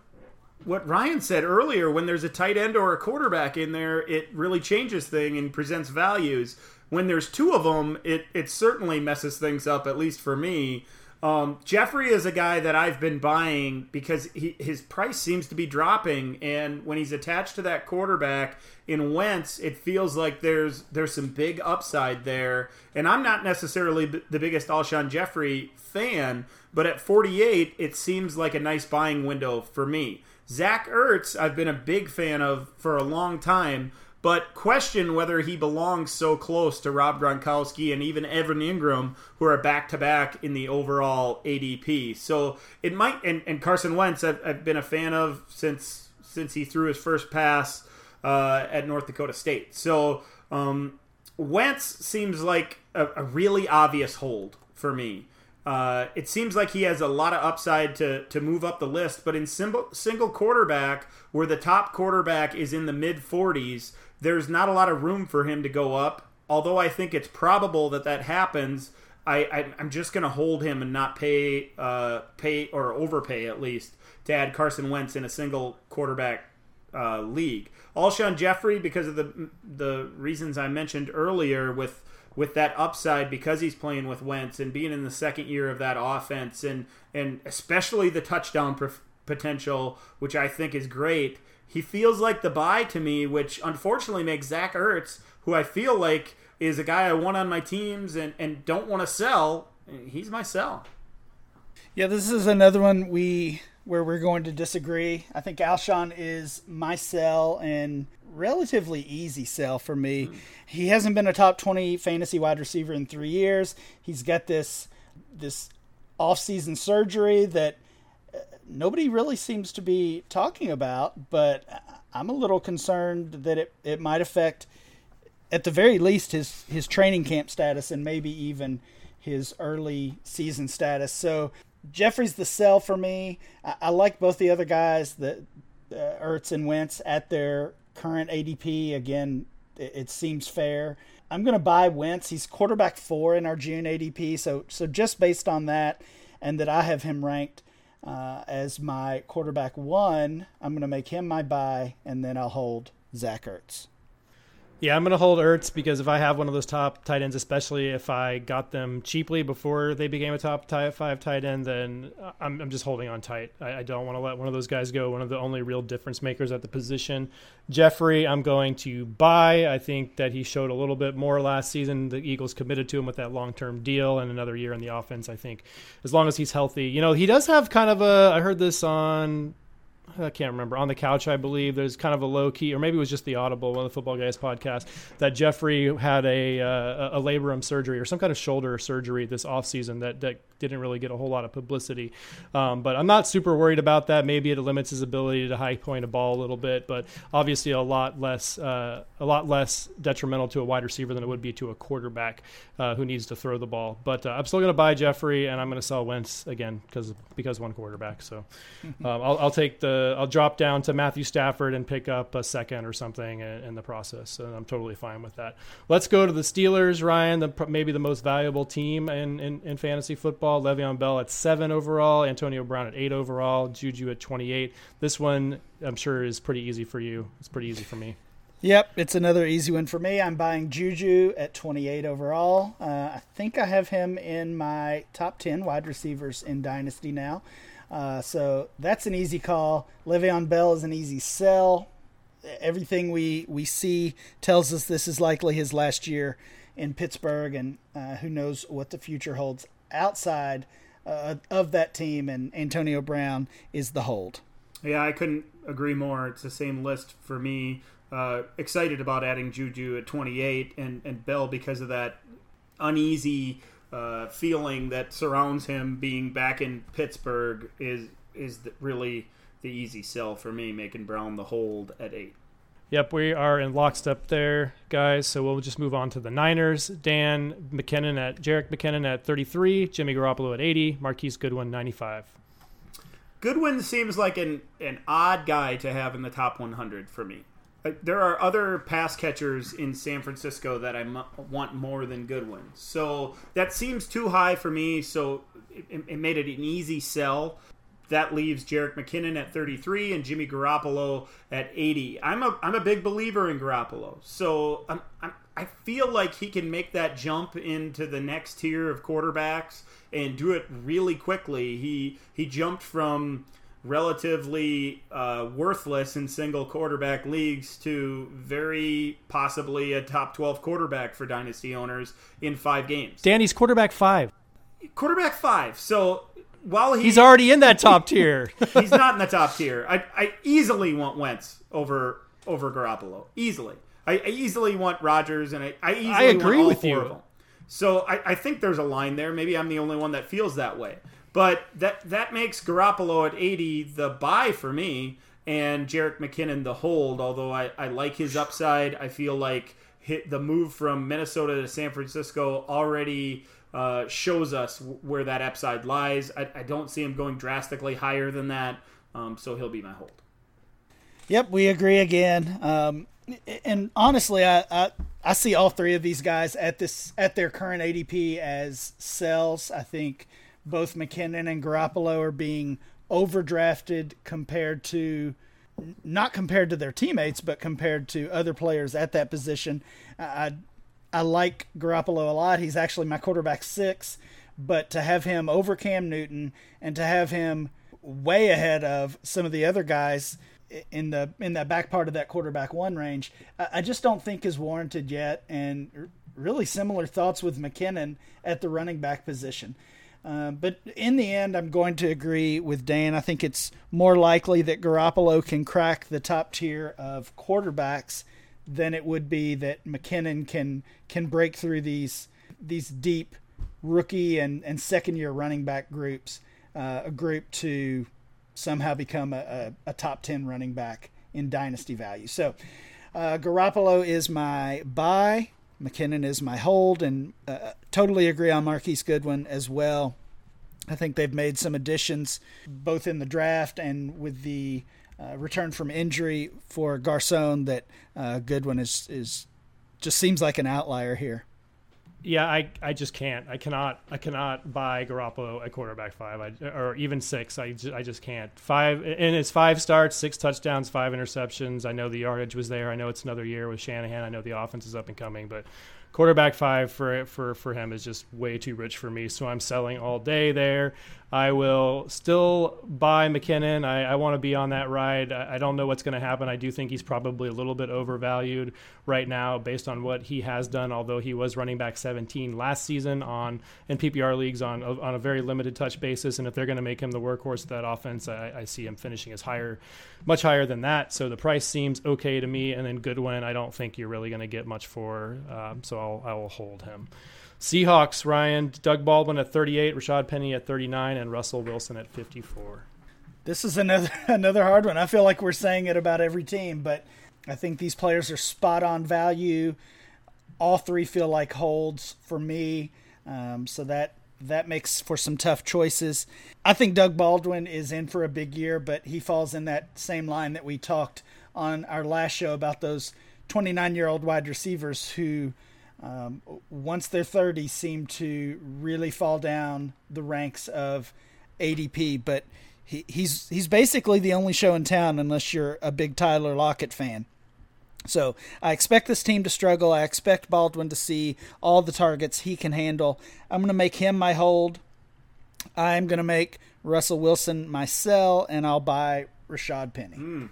what Ryan said earlier, when there's a tight end or a quarterback in there, it really changes thing and presents values when there's two of them, it it certainly messes things up. At least for me. Um, Jeffery is a guy that I've been buying because he, his price seems to be dropping, and when he's attached to that quarterback in Wentz, it feels like there's there's some big upside there. And I'm not necessarily the biggest Alshon Jeffery fan, but at 48, it seems like a nice buying window for me. Zach Ertz, I've been a big fan of for a long time but question whether he belongs so close to Rob Gronkowski and even Evan Engram, who are back to back in the overall ADP. So it might, and, and Carson Wentz, I've, I've, been a fan of since since he threw his first pass uh, at North Dakota State. So um, Wentz seems like a, a really obvious hold for me. Uh, it seems like he has a lot of upside to, to move up the list, but in single, single quarterback, where the top quarterback is in the mid 40s, there's not a lot of room for him to go up. Although I think it's probable that that happens, I, am just going to hold him and not pay uh, pay or overpay at least to add Carson Wentz in a single quarterback uh, league. Alshon Jeffery because of the the reasons I mentioned earlier with with that upside because he's playing with Wentz and being in the second year of that offense and and especially the touchdown potential, which I think is great he feels like the buy to me, which unfortunately makes Zach Ertz, who I feel like is a guy I want on my teams and, and don't want to sell, he's my sell. Yeah, this is another one we where we're going to disagree. I think Alshon is my sell and relatively easy sell for me. Mm. He hasn't been a top 20 fantasy wide receiver in 3 years. He's got this this off-season surgery that nobody really seems to be talking about, but I'm a little concerned that it, it might affect, at the very least, his, his training camp status and maybe even his early season status. So Jeffery's the sell for me. I, I like both the other guys, the uh, Ertz and Wentz, at their current ADP. Again, it, it seems fair. I'm going to buy Wentz. He's quarterback four in our June ADP. So, so just based on that, and that I have him ranked uh, as my quarterback one. I'm going to make him my buy, and then I'll hold Zach Ertz. Yeah, I'm going to hold Ertz because if I have one of those top tight ends, especially if I got them cheaply before they became a top five tight end, then I'm, I'm just holding on tight. I, I don't want to let one of those guys go, one of the only real difference makers at the position. Jeffery, I'm going to buy. I think that he showed a little bit more last season. The Eagles committed to him with that long term deal and another year in the offense. I think as long as he's healthy, you know, he does have kind of a. I heard this on I can't remember on the couch. I believe there's kind of a low key, or maybe it was just the Audible, one of the Footballguys podcast, that Jeffery had a uh, a labrum surgery or some kind of shoulder surgery this offseason that that didn't really get a whole lot of publicity. Um, but I'm not super worried about that. Maybe it limits his ability to high point a ball a little bit, but obviously a lot less uh, a lot less detrimental to a wide receiver than it would be to a quarterback uh, who needs to throw the ball. But uh, I'm still going to buy Jeffery, and I'm going to sell Wentz again because because one quarterback. So um, I'll, I'll, take the I'll drop down to Matthew Stafford and pick up a second or something in, in the process. And I'm totally fine with that. Let's go to the Steelers, Ryan. The, maybe the most valuable team in, in, in fantasy football Le'Veon Bell at seven overall, Antonio Brown at eight overall, Juju at 28. This one, I'm sure, is pretty easy for you. It's pretty easy for me. Yep, it's another easy one for me. I'm buying Juju at 28 overall. Uh, I think I have him in my top 10 wide receivers in Dynasty now. Uh, so that's an easy call. Le'Veon Bell is an easy sell. Everything we, we see tells us this is likely his last year in Pittsburgh, and uh, who knows what the future holds outside uh, of that team, and Antonio Brown is the hold. Yeah, I couldn't agree more. It's the same list for me. Uh, excited about adding Juju at 28 and, and Bell because of that uneasy uh, feeling that surrounds him being back in Pittsburgh is is really the easy sell for me, making Brown the hold at eight. Yep, we are in lockstep there, guys. So we'll just move on to the Niners. Dan McKinnon at Jerick McKinnon at 33, Jimmy Garoppolo at 80, Marquise Goodwin 95. Goodwin seems like an an odd guy to have in the top 100 for me. There are other pass catchers in San Francisco that I m- want more than Goodwin. So that seems too high for me. So it, it made it an easy sell. That leaves Jerick McKinnon at 33 and Jimmy Garoppolo at 80. I'm a I'm a big believer in Garoppolo, so I'm, I'm, I feel like he can make that jump into the next tier of quarterbacks and do it really quickly. He he jumped from relatively uh, worthless in single quarterback leagues to very possibly a top 12 quarterback for dynasty owners in five games. Danny's quarterback five. Quarterback five. So while he, he's already in that top tier. he's not in the top tier. I, I easily want Wentz over over Garoppolo. Easily. I, I easily want Rodgers, and I, I easily I agree with you. So I, I think there's a line there. Maybe I'm the only one that feels that way. But that that makes Garoppolo at 80 the buy for me, and Jerick McKinnon the hold. Although I, I like his upside, I feel like hit the move from Minnesota to San Francisco already uh, shows us where that upside lies. I, I, don't see him going drastically higher than that, um, so he'll be my hold. Yep, we agree again. Um, and honestly, I, I, I see all three of these guys at this at their current ADP as sells. I think both McKinnon and Garoppolo are being overdrafted compared to not compared to their teammates, but compared to other players at that position. I I like Garoppolo a lot. He's actually my quarterback six, but to have him over Cam Newton and to have him way ahead of some of the other guys in the in that back part of that quarterback one range, I just don't think is warranted yet. And really similar thoughts with McKinnon at the running back position. Uh, but in the end, I'm going to agree with Dan. I think it's more likely that Garoppolo can crack the top tier of quarterbacks than it would be that McKinnon can can break through these these deep rookie and, and second year running back groups, uh, a group to somehow become a, a, a, top 10 running back in dynasty value. So uh, Garoppolo is my buy, McKinnon is my hold, and uh, totally agree on Marquise Goodwin as well. I think they've made some additions both in the draft and with the uh, return from injury for Garcon that uh, Goodwin is is just seems like an outlier here. Yeah, I, I just can't. I cannot I cannot buy Garoppolo at quarterback five, I, or even six. I I just can't. Five and it's five starts, six touchdowns, five interceptions. I know the yardage was there. I know it's another year with Shanahan. I know the offense is up and coming, but quarterback five for for for him is just way too rich for me. So I'm selling all day there. I will still buy McKinnon. I, I want to be on that ride. I, I don't know what's going to happen. I do think he's probably a little bit overvalued right now based on what he has done. Although he was running back 17 last season on in PPR leagues on on a very limited touch basis, and if they're going to make him the workhorse of that offense, I, I see him finishing as higher, much higher than that. So the price seems okay to me. And then Goodwin, I don't think you're really going to get much for. Um, so I'll I will hold him. Seahawks, Ryan, Doug Baldwin at 38, Rashad Penny at 39, and Russell Wilson at 54. This is another another hard one. I feel like we're saying it about every team, but I think these players are spot on value. All three feel like holds for me, um, so that that makes for some tough choices. I think Doug Baldwin is in for a big year, but he falls in that same line that we talked on our last show about those 29 year old wide receivers who um, once they're 30 seem to really fall down the ranks of ADP. But he, he's he's basically the only show in town unless you're a big Tyler Lockett fan. So I expect this team to struggle. I expect Baldwin to see all the targets he can handle. I'm going to make him my hold. I'm going to make Russell Wilson my sell, and I'll buy Rashad Penny. Mm.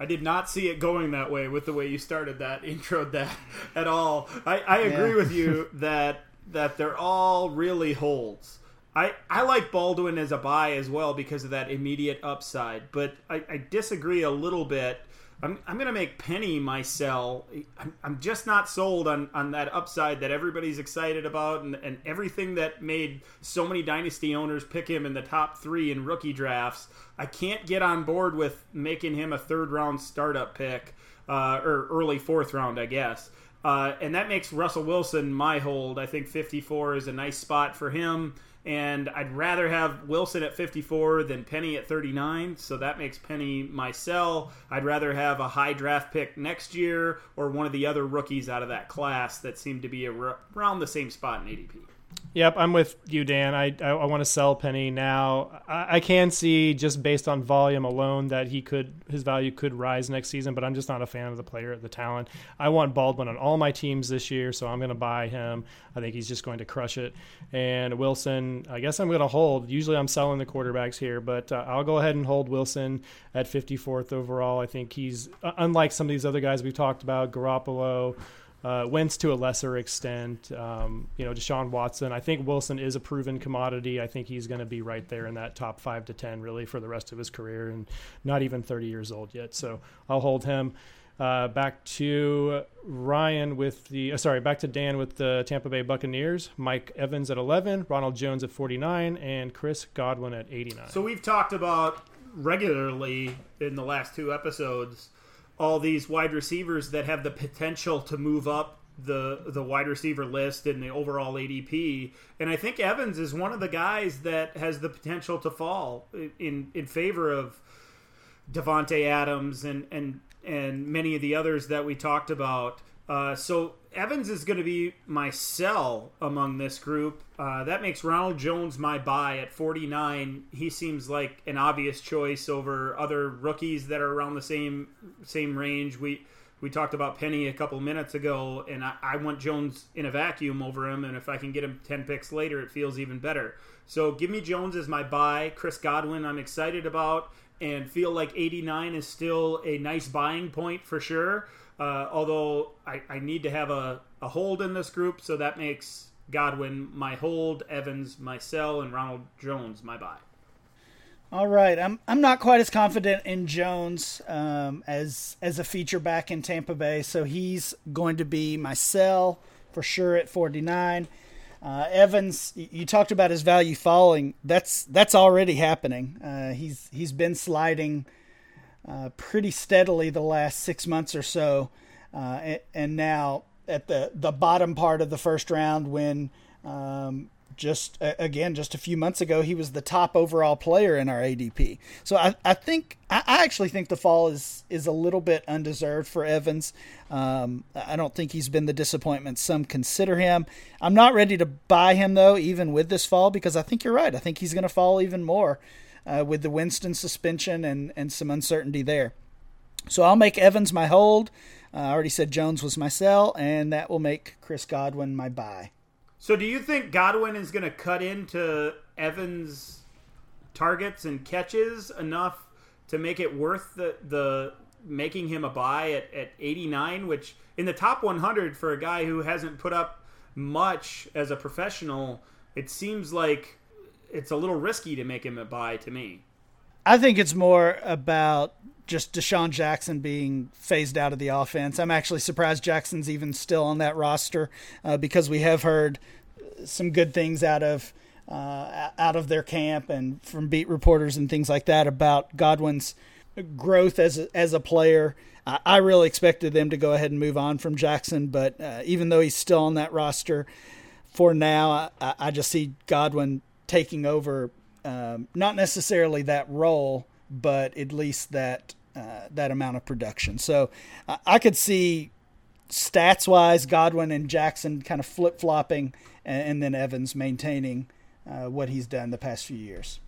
I did not see it going that way with the way you started that intro that at all. I, I agree yeah. with you that that they're all really holds. I, I like Baldwin as a buy as well because of that immediate upside, but I, I disagree a little bit I'm, I'm going to make Penny my sell. I'm, I'm just not sold on, on that upside that everybody's excited about and, and everything that made so many dynasty owners pick him in the top three in rookie drafts. I can't get on board with making him a third round startup pick uh, or early fourth round, I guess. Uh, and that makes Russell Wilson my hold. I think 54 is a nice spot for him and I'd rather have Wilson at 54 than Penny at 39, so that makes Penny my sell. I'd rather have a high draft pick next year or one of the other rookies out of that class that seem to be around the same spot in ADP. Yep, I'm with you, Dan. I I, I want to sell Penny now. I, I, can see just based on volume alone that he could his value could rise next season, but I'm just not a fan of the player, the talent. I want Baldwin on all my teams this year, so I'm going to buy him. I think he's just going to crush it. And Wilson, I guess I'm going to hold. Usually I'm selling the quarterbacks here, but uh, I'll go ahead and hold Wilson at 54th overall. I think he's uh, unlike some of these other guys we've talked about, Garoppolo. Uh, Wentz to a lesser extent, um, you know, Deshaun Watson. I think Wilson is a proven commodity. I think he's going to be right there in that top five to ten, really, for the rest of his career, and not even 30 years old yet. So I'll hold him. Uh, back to Ryan with the uh, sorry, back to Dan with the Tampa Bay Buccaneers. Mike Evans at 11, Ronald Jones at 49, and Chris Godwin at 89. So we've talked about regularly in the last two episodes all these wide receivers that have the potential to move up the the wide receiver list and the overall ADP. And I think Evans is one of the guys that has the potential to fall in in favor of Davante Adams and and and many of the others that we talked about. Uh, so Evans is going to be my sell among this group. Uh, that makes Ronald Jones my buy at 49. He seems like an obvious choice over other rookies that are around the same same range. We we talked about Penny a couple minutes ago, and I, I want Jones in a vacuum over him. And if I can get him 10 picks later, it feels even better. So give me Jones as my buy. Chris Godwin, I'm excited about, and feel like 89 is still a nice buying point for sure. Uh, although I, I need to have a, a hold in this group, so that makes Godwin my hold, Evans my sell, and Ronald Jones my buy. All right, I'm I'm not quite as confident in Jones um, as as a feature back in Tampa Bay, so he's going to be my sell for sure at 49. Uh, Evans, you talked about his value falling. That's that's already happening. Uh, he's he's been sliding uh, pretty steadily the last six months or so, uh, and, and, now at the the bottom part of the first round when um, just again just a few months ago he was the top overall player in our ADP. So I, I think I, actually think the fall is is a little bit undeserved for Evans. Um, I don't think he's been the disappointment some consider him. I'm not ready to buy him though, even with this fall, because I think you're right. I think he's going to fall even more uh, with the Winston suspension and and some uncertainty there. So I'll make Evans my hold. Uh, I already said Jones was my sell, and that will make Chris Godwin my buy. So, do you think Godwin is going to cut into Evans' targets and catches enough to make it worth the the making him a buy at, at 89, which in the top 100 for a guy who hasn't put up much as a professional, it seems like it's a little risky to make him a buy to me. I think it's more about just DeSean Jackson being phased out of the offense. I'm actually surprised Jackson's even still on that roster uh, because we have heard some good things out of uh, out of their camp and from beat reporters and things like that about Godwin's growth as a, as a player. I, I really expected them to go ahead and move on from Jackson, but uh, even though he's still on that roster for now, I, I just see Godwin taking over. Um, not necessarily that role, but at least that uh, that amount of production. So I, I could see stats wise, Godwin and Jackson kind of flip flopping, and, and, then Evans maintaining uh, what he's done the past few years.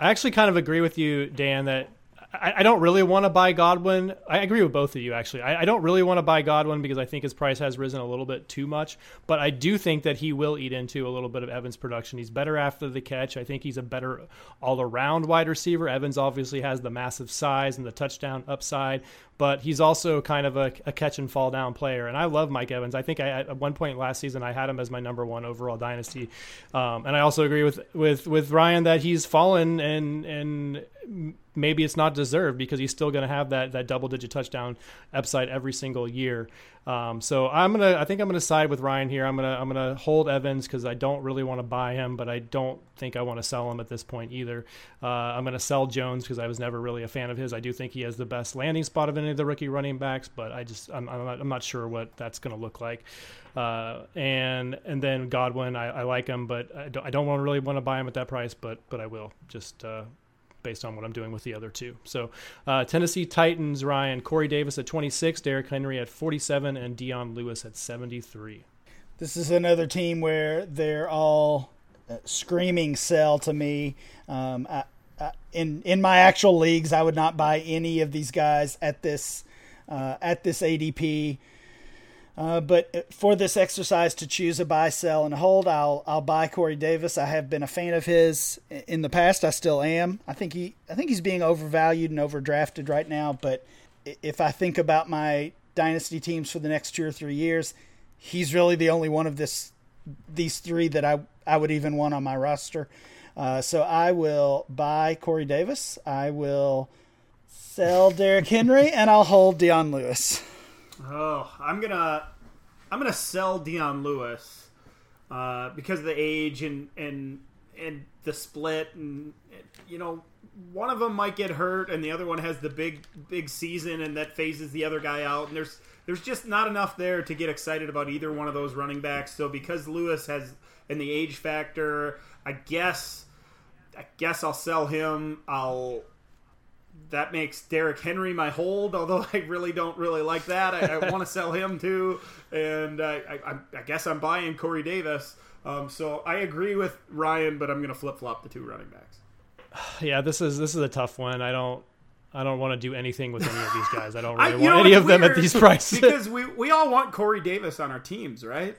I actually kind of agree with you, Dan, that I, I don't really want to buy Godwin. I agree with both of you, actually. I, I don't really want to buy Godwin because I think his price has risen a little bit too much. But I do think that he will eat into a little bit of Evans' production. He's better after the catch. I think he's a better all around wide receiver. Evans obviously has the massive size and the touchdown upside, but he's also kind of a, a, catch and fall down player. And I love Mike Evans. I think I, at one point last season I had him as my number one overall dynasty. Um, and I also agree with with with Ryan that he's fallen and and maybe it's not deserved because he's still going to have that that double digit touchdown upside every single year. Um, so I'm gonna I think I'm gonna side with Ryan here. I'm gonna I'm gonna hold Evans because I don't really want to buy him, but I don't think I want to sell him at this point either. Uh, I'm gonna sell Jones because I was never really a fan of his. I do think he has the best landing spot of any of the rookie running backs, but I just I'm, I'm, not, I'm not sure what that's gonna look like. Uh, and and then Godwin, I, I like him, but I don't, I don't really want to buy him at that price, but but I will just uh, based on what I'm doing with the other two. So uh, Tennessee Titans, Ryan, Corey Davis at 26, Derrick Henry at 47, and Dion Lewis at 73. This is another team where they're all uh, screaming sell to me. Um, I, in in my actual leagues, I would not buy any of these guys at this uh, at this ADP. Uh, but for this exercise to choose a buy, sell, and hold, I'll I'll buy Corey Davis. I have been a fan of his in the past. I still am. I think he I think he's being overvalued and overdrafted right now. But if I think about my dynasty teams for the next two or three years, he's really the only one of this these three that I I would even want on my roster. Uh, so I will buy Corey Davis. I will sell Derrick Henry, and I'll hold Dion Lewis. Oh, I'm gonna I'm gonna sell Dion Lewis uh, because of the age and and and the split and you know one of them might get hurt and the other one has the big big season and that phases the other guy out and there's there's just not enough there to get excited about either one of those running backs. So because Lewis has and the age factor, I guess I guess I'll sell him. I'll that makes Derrick Henry my hold, although I really don't really like that. I, I want to sell him too, and I, I, I, guess I'm buying Corey Davis. Um, so I agree with Ryan, but I'm going to flip flop the two running backs. Yeah, this is this is a tough one. I don't I don't want to do anything with any of these guys. I don't really I, want any of them at these prices because we we all want Corey Davis on our teams, right?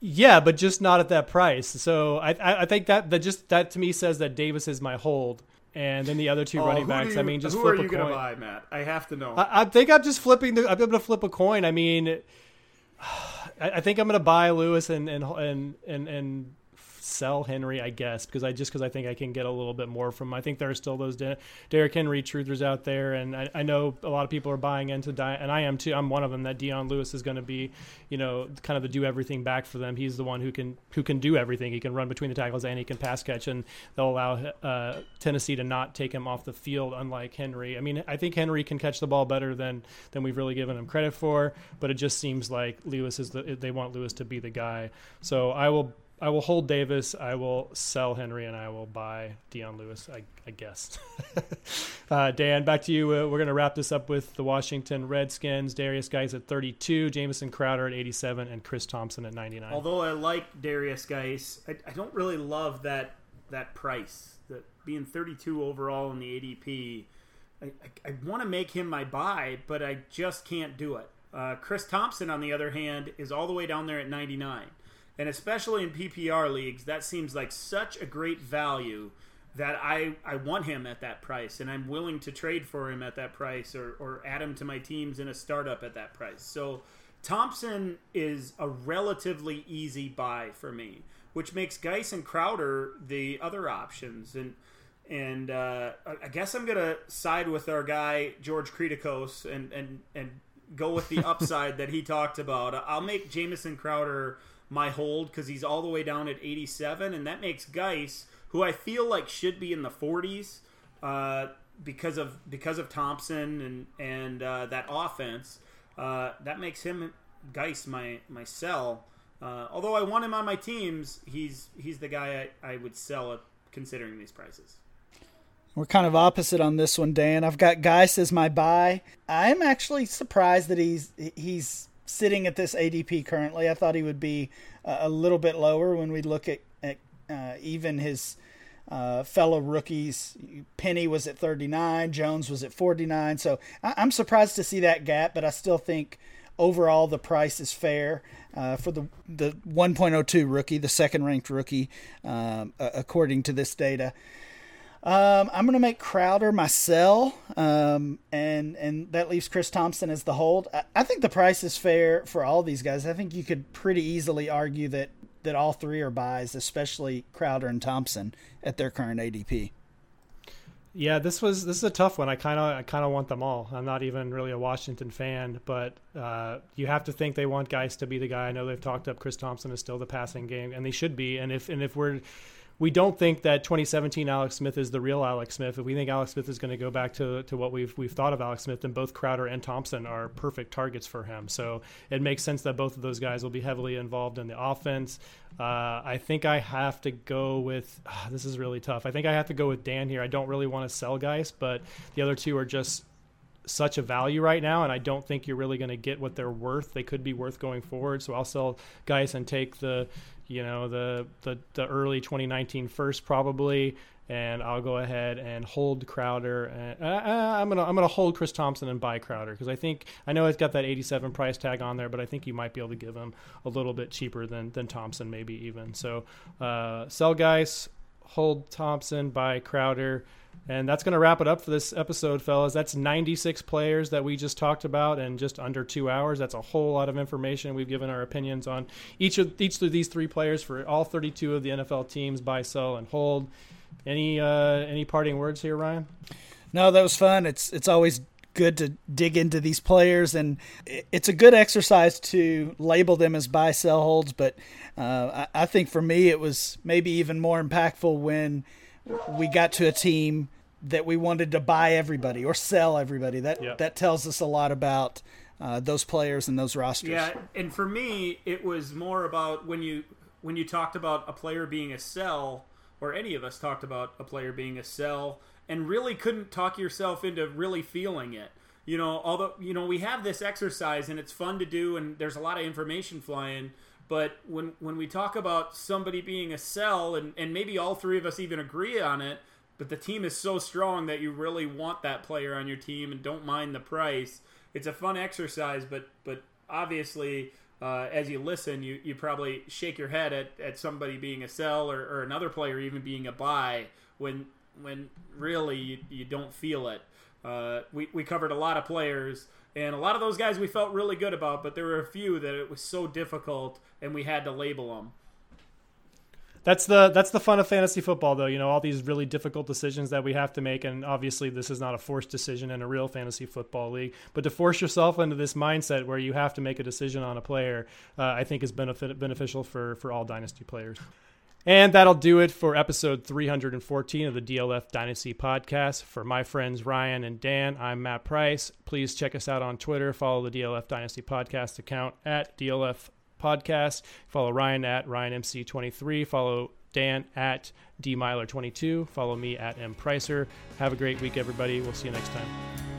Yeah, but just not at that price. So I I, I think that that just that to me says that Davis is my hold and then the other two oh, running backs. You, I mean, just who flip are you a coin. Gonna buy, Matt? I have to know. I, I, think I'm just flipping. The, I'm going to flip a coin. I mean, I, I think I'm going to buy Lewis and and and and, and sell Henry, I guess, because I just because I think I can get a little bit more from. I think there are still those De- Derrick Henry truthers out there, and I, I, know a lot of people are buying into, Di- and I am too. I'm one of them. That Dion Lewis is going to be, you know, kind of the do everything back for them. He's the one who can who can do everything. He can run between the tackles and he can pass catch, and they'll allow uh, Tennessee to not take him off the field, unlike Henry. I mean, I think Henry can catch the ball better than than we've really given him credit for, but it just seems like Lewis is the they want Lewis to be the guy. So I will I will hold Davis. I will sell Henry, and I will buy Dion Lewis. I, I guess. uh, Dan, back to you. Uh, we're going to wrap this up with the Washington Redskins. Darius Guice at 32, Jamison Crowder at 87, and Chris Thompson at 99. Although I like Darius Guice, I, I don't really love that that price. That being 32 overall in the ADP, I, I, I want to make him my buy, but I just can't do it. Uh, Chris Thompson, on the other hand, is all the way down there at 99. And especially in PPR leagues, that seems like such a great value that I, I want him at that price and I'm willing to trade for him at that price or, or add him to my teams in a startup at that price. So Thompson is a relatively easy buy for me, which makes Guice and Crowder the other options. And and uh, I guess I'm gonna side with our guy George Kritikos and and and go with the upside that he talked about. I'll make Jamison Crowder my hold because he's all the way down at 87, and that makes Guice, who I feel like should be in the 40s, uh, because of because of Thompson and and uh, that offense. Uh, that makes him Guice my my sell. Uh, although I want him on my teams, he's he's the guy I, I would sell considering these prices. We're kind of opposite on this one, Dan. I've got Guice as my buy. I'm actually surprised that he's he's sitting at this ADP currently. I thought he would be a little bit lower when we look at, at uh, even his uh, fellow rookies. Penny was at 39, Jones was at 49. So I- am surprised to see that gap, but I still think overall the price is fair uh, for the the 1.02 rookie, the second ranked rookie, um, according to this data. Um, I'm going to make Crowder my sell, um, and and that leaves Chris Thompson as the hold. I, I, think the price is fair for all these guys. I think you could pretty easily argue that that all three are buys, especially Crowder and Thompson at their current ADP. Yeah, this was this is a tough one. I kind of I kind of want them all. I'm not even really a Washington fan, but uh, you have to think they want Guice to be the guy. I know they've talked up Chris Thompson is still the passing game, and they should be. And if and if we're we don't think that 2017 Alex Smith is the real Alex Smith. If we think Alex Smith is going to go back to, to what we've we've thought of Alex Smith, then both Crowder and Thompson are perfect targets for him. So it makes sense that both of those guys will be heavily involved in the offense. Uh, I think I have to go with uh, this is really tough. I think I have to go with Dan here. I don't really want to sell Guice, but the other two are just such a value right now, and I don't think you're really going to get what they're worth. They could be worth going forward, so I'll sell Guice and take the you know the the, the early 2019 first probably and I'll go ahead and hold Crowder. And, uh, uh, I'm gonna I'm gonna hold Chris Thompson and buy Crowder because I think I know it's got that 87 price tag on there, but I think you might be able to give him a little bit cheaper than than Thompson maybe even. So uh, sell Guice, hold Thompson, buy Crowder. And that's going to wrap it up for this episode, fellas. That's 96 players that we just talked about in just under two hours. That's a whole lot of information. We've given our opinions on each of each of these three players for all 32 of the NFL teams: buy, sell, and hold. Any uh, any parting words here, Ryan? No, that was fun. It's it's always good to dig into these players, and it's a good exercise to label them as buy, sell, holds. But uh, I, I think for me, it was maybe even more impactful when we got to a team that we wanted to buy everybody or sell everybody. That yep. that tells us a lot about uh, those players and those rosters. Yeah, and for me, it was more about when you when you talked about a player being a sell, or any of us talked about a player being a sell, and really couldn't talk yourself into really feeling it. You know, although you know we have this exercise and it's fun to do, and there's a lot of information flying. But when when we talk about somebody being a sell, and, and maybe all three of us even agree on it, but the team is so strong that you really want that player on your team and don't mind the price. It's a fun exercise, but but obviously, uh, as you listen, you, you probably shake your head at, at somebody being a sell or, or another player even being a buy when when really you, you don't feel it. Uh, we, we covered a lot of players and a lot of those guys we felt really good about, but there were a few that it was so difficult and we had to label them. That's the that's the fun of fantasy football, though. You know, all these really difficult decisions that we have to make, and obviously, this is not a forced decision in a real fantasy football league. But to force yourself into this mindset where you have to make a decision on a player, uh, I think is benefit beneficial for for all dynasty players. And that'll do it for episode 314 of the DLF Dynasty podcast. For my friends Ryan and Dan, I'm Matt Price. Please check us out on Twitter. Follow the DLF Dynasty podcast account at DLF podcast. Follow Ryan at RyanMC23. Follow Dan at DMeylor22. Follow me at M Pricer. Have a great week, everybody. We'll see you next time.